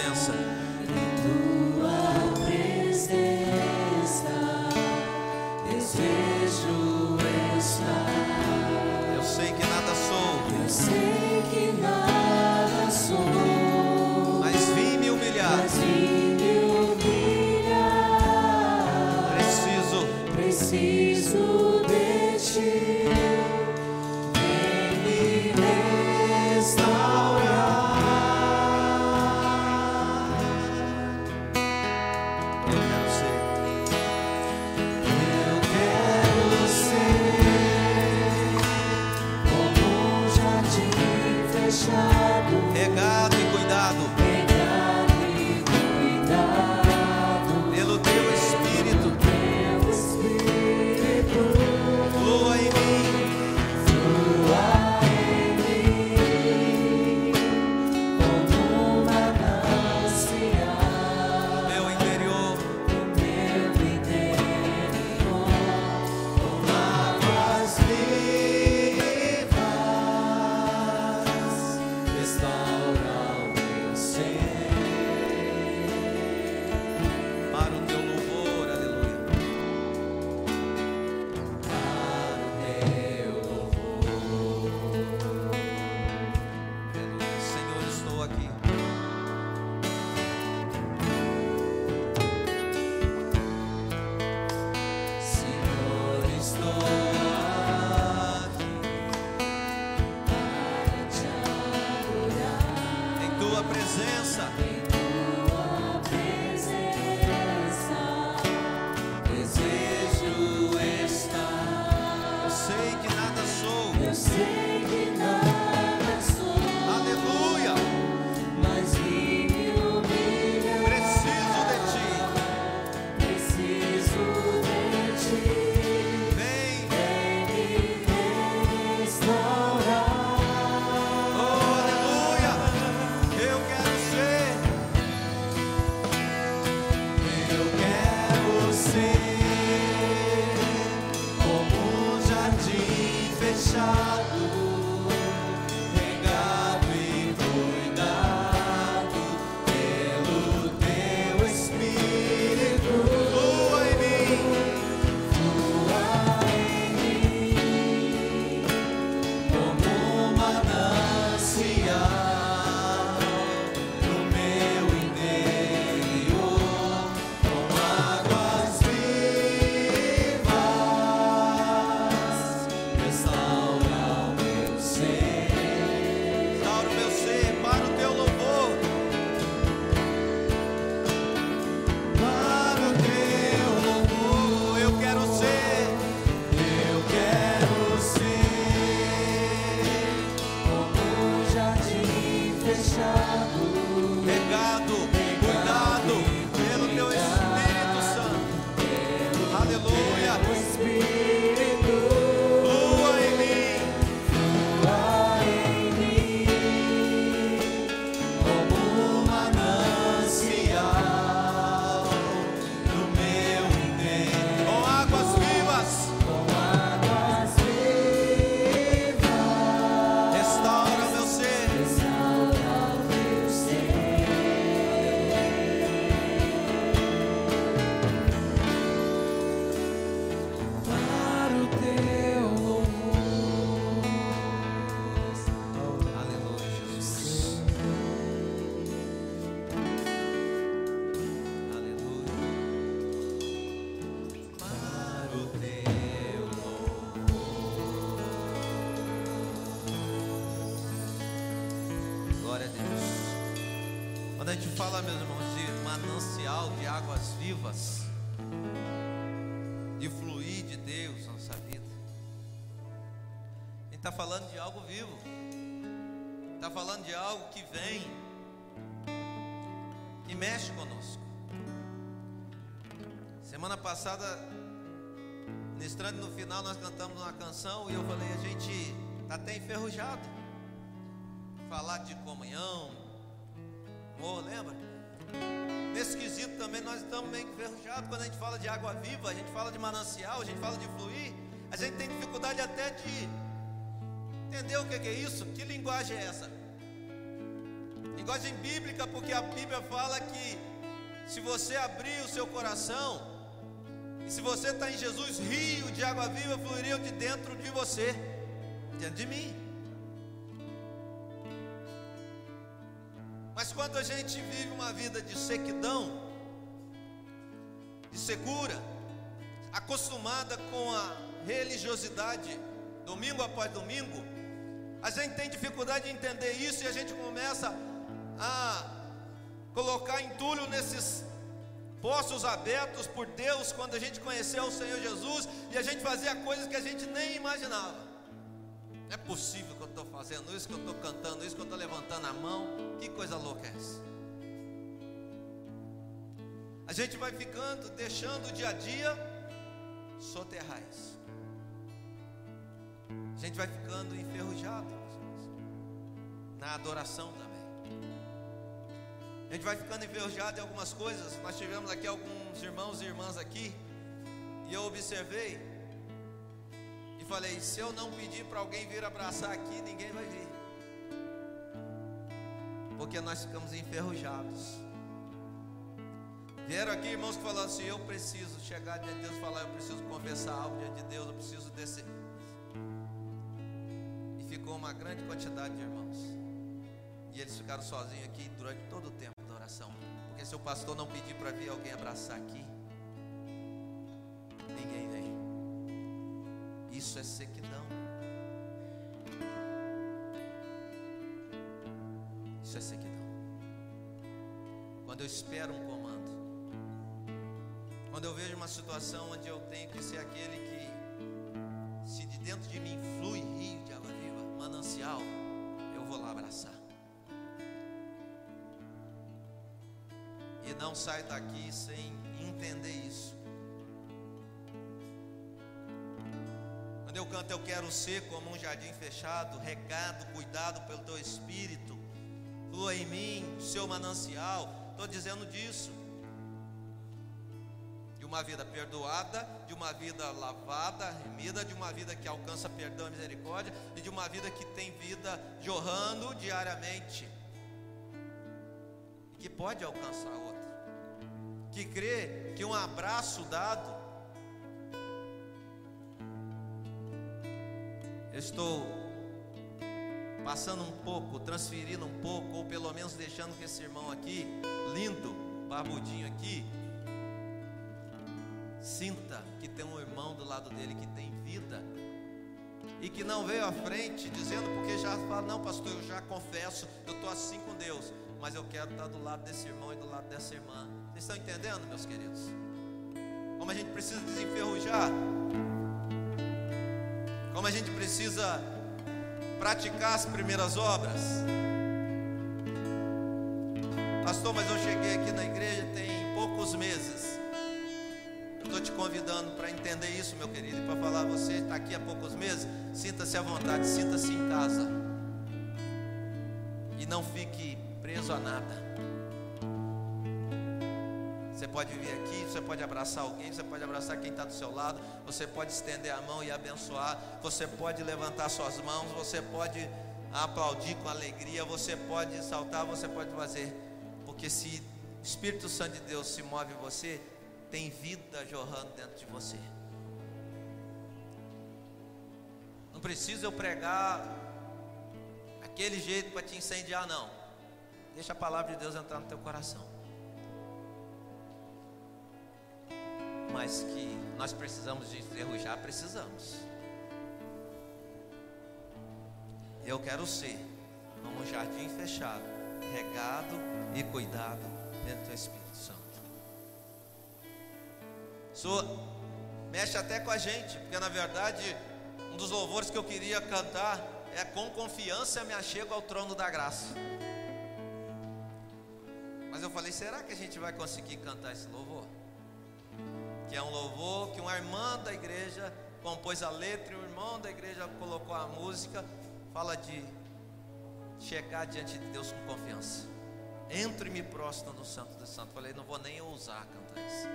presença. Tua presença desejo estar. Eu sei que nada sou. Mas vim me humilhar. Mas vim me humilhar. Preciso. Preciso. Está falando de algo vivo, está falando de algo que vem e mexe conosco. Semana passada, ministrando no final, nós cantamos uma canção e eu falei: a gente está até enferrujado falar de comunhão, amor, lembra? Nesse quesito também nós estamos meio enferrujados. Quando a gente fala de água viva, a gente fala de manancial, a gente fala de fluir, a gente tem dificuldade até de entender o que é isso, que linguagem é essa? Linguagem bíblica, porque a Bíblia fala que se você abrir o seu coração, e se você está em Jesus, rio de água viva fluiriam de dentro de você, dentro de mim. Mas quando a gente vive uma vida de sequidão, de segura, acostumada com a religiosidade, domingo após domingo, a gente tem dificuldade de entender isso e a gente começa a colocar entulho nesses poços abertos por Deus quando a gente conheceu o Senhor Jesus e a gente fazia coisas que a gente nem imaginava. É possível que eu estou fazendo isso, que eu estou cantando isso, que eu estou levantando a mão. Que coisa louca é essa? A gente vai ficando, deixando o dia a dia soterrais. A gente vai ficando enferrujado na adoração também. A gente vai ficando enferrujado em algumas coisas. Nós tivemos aqui alguns irmãos e irmãs aqui, e eu observei e falei: se eu não pedir para alguém vir abraçar aqui, ninguém vai vir. Porque nós ficamos enferrujados. Vieram aqui irmãos que falaram assim: eu preciso chegar diante de Deus e falar, eu preciso confessar algo diante de Deus, eu preciso descer. Ficou uma grande quantidade de irmãos. E eles ficaram sozinhos aqui durante todo o tempo da oração. Porque se o pastor não pedir para vir alguém abraçar aqui, ninguém vem. Isso é sequidão. Isso é sequidão. Quando eu espero um comando. Quando eu vejo uma situação onde eu tenho que ser aquele que, se de dentro de mim flui rio de manancial, eu vou lá abraçar. E não saio daqui sem entender isso. Quando eu canto, eu quero ser como um jardim fechado, regado, cuidado pelo teu espírito. Flua em mim, seu manancial. Estou dizendo disso. De uma vida perdoada, de uma vida lavada, remida, de uma vida que alcança perdão e misericórdia, e de uma vida que tem vida jorrando diariamente. E que pode alcançar outra. Que crê que um abraço dado estou passando um pouco, transferindo um pouco, ou pelo menos deixando que esse irmão aqui, lindo, barbudinho aqui, sinta que tem um irmão do lado dele que tem vida e que não veio à frente dizendo porque já fala, não, pastor, eu já confesso, eu estou assim com Deus, mas eu quero estar do lado desse irmão e do lado dessa irmã. Vocês estão entendendo, meus queridos? Como a gente precisa desenferrujar como a gente precisa praticar as primeiras obras. Pastor, mas eu cheguei aqui na igreja tem poucos meses. Te convidando para entender isso, meu querido, para falar, você está aqui há poucos meses, sinta-se à vontade, sinta-se em casa. E não fique preso a nada. Você pode vir aqui, você pode abraçar alguém, você pode abraçar quem está do seu lado, você pode estender a mão e abençoar, você pode levantar suas mãos, você pode aplaudir com alegria, você pode saltar, você pode fazer, porque se Espírito Santo de Deus se move em você, tem vida jorrando dentro de você. Não precisa eu pregar aquele jeito para te incendiar, não. Deixa a palavra de Deus entrar no teu coração. mas que nós precisamos de enferrujar, precisamos. Eu quero ser como um jardim fechado, regado e cuidado pelo teu Espírito. Isso mexe até com a gente, porque na verdade um dos louvores que eu queria cantar é com confiança me achego ao trono da graça. Mas eu falei, será que a gente vai conseguir cantar esse louvor? Que é um louvor que uma irmã da igreja compôs a letra e o irmão da igreja colocou a música. Fala de chegar diante de Deus com confiança. Entro e me prostro no Santo do Santo. Falei, não vou nem ousar cantar isso.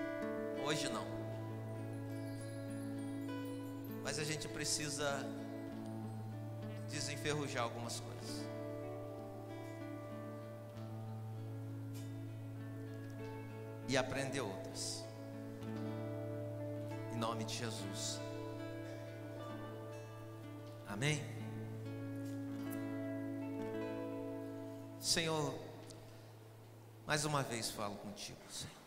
Hoje não. Mas a gente precisa desenferrujar algumas coisas. E aprender outras. Em nome de Jesus. Amém? Senhor, mais uma vez falo contigo, Senhor.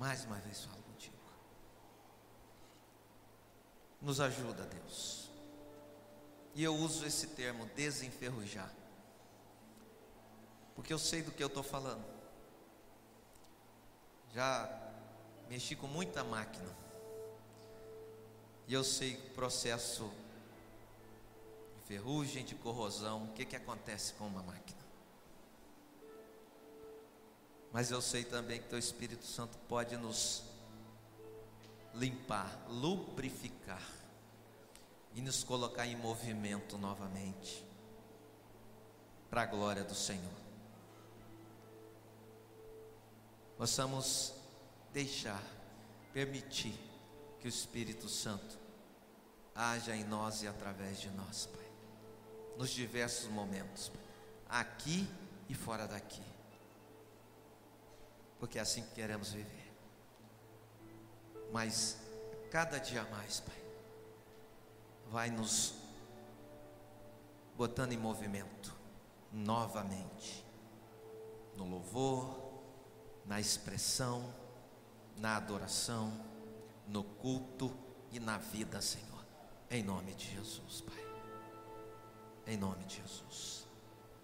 Mais uma vez falo contigo. Nos ajuda, Deus. E eu uso esse termo desenferrujar. Porque eu sei do que eu estou falando. Já mexi com muita máquina. E eu sei o processo de ferrugem, de corrosão, o que, que acontece com uma máquina. Mas eu sei também que Teu Espírito Santo pode nos limpar, lubrificar e nos colocar em movimento novamente, para a glória do Senhor. Possamos deixar, permitir que o Espírito Santo haja em nós e através de nós, Pai, nos diversos momentos, aqui e fora daqui, porque é assim que queremos viver. Mas cada dia mais, Pai, vai nos botando em movimento novamente, no louvor, na expressão, na adoração, no culto e na vida, Senhor, em nome de Jesus, Pai, em nome de Jesus.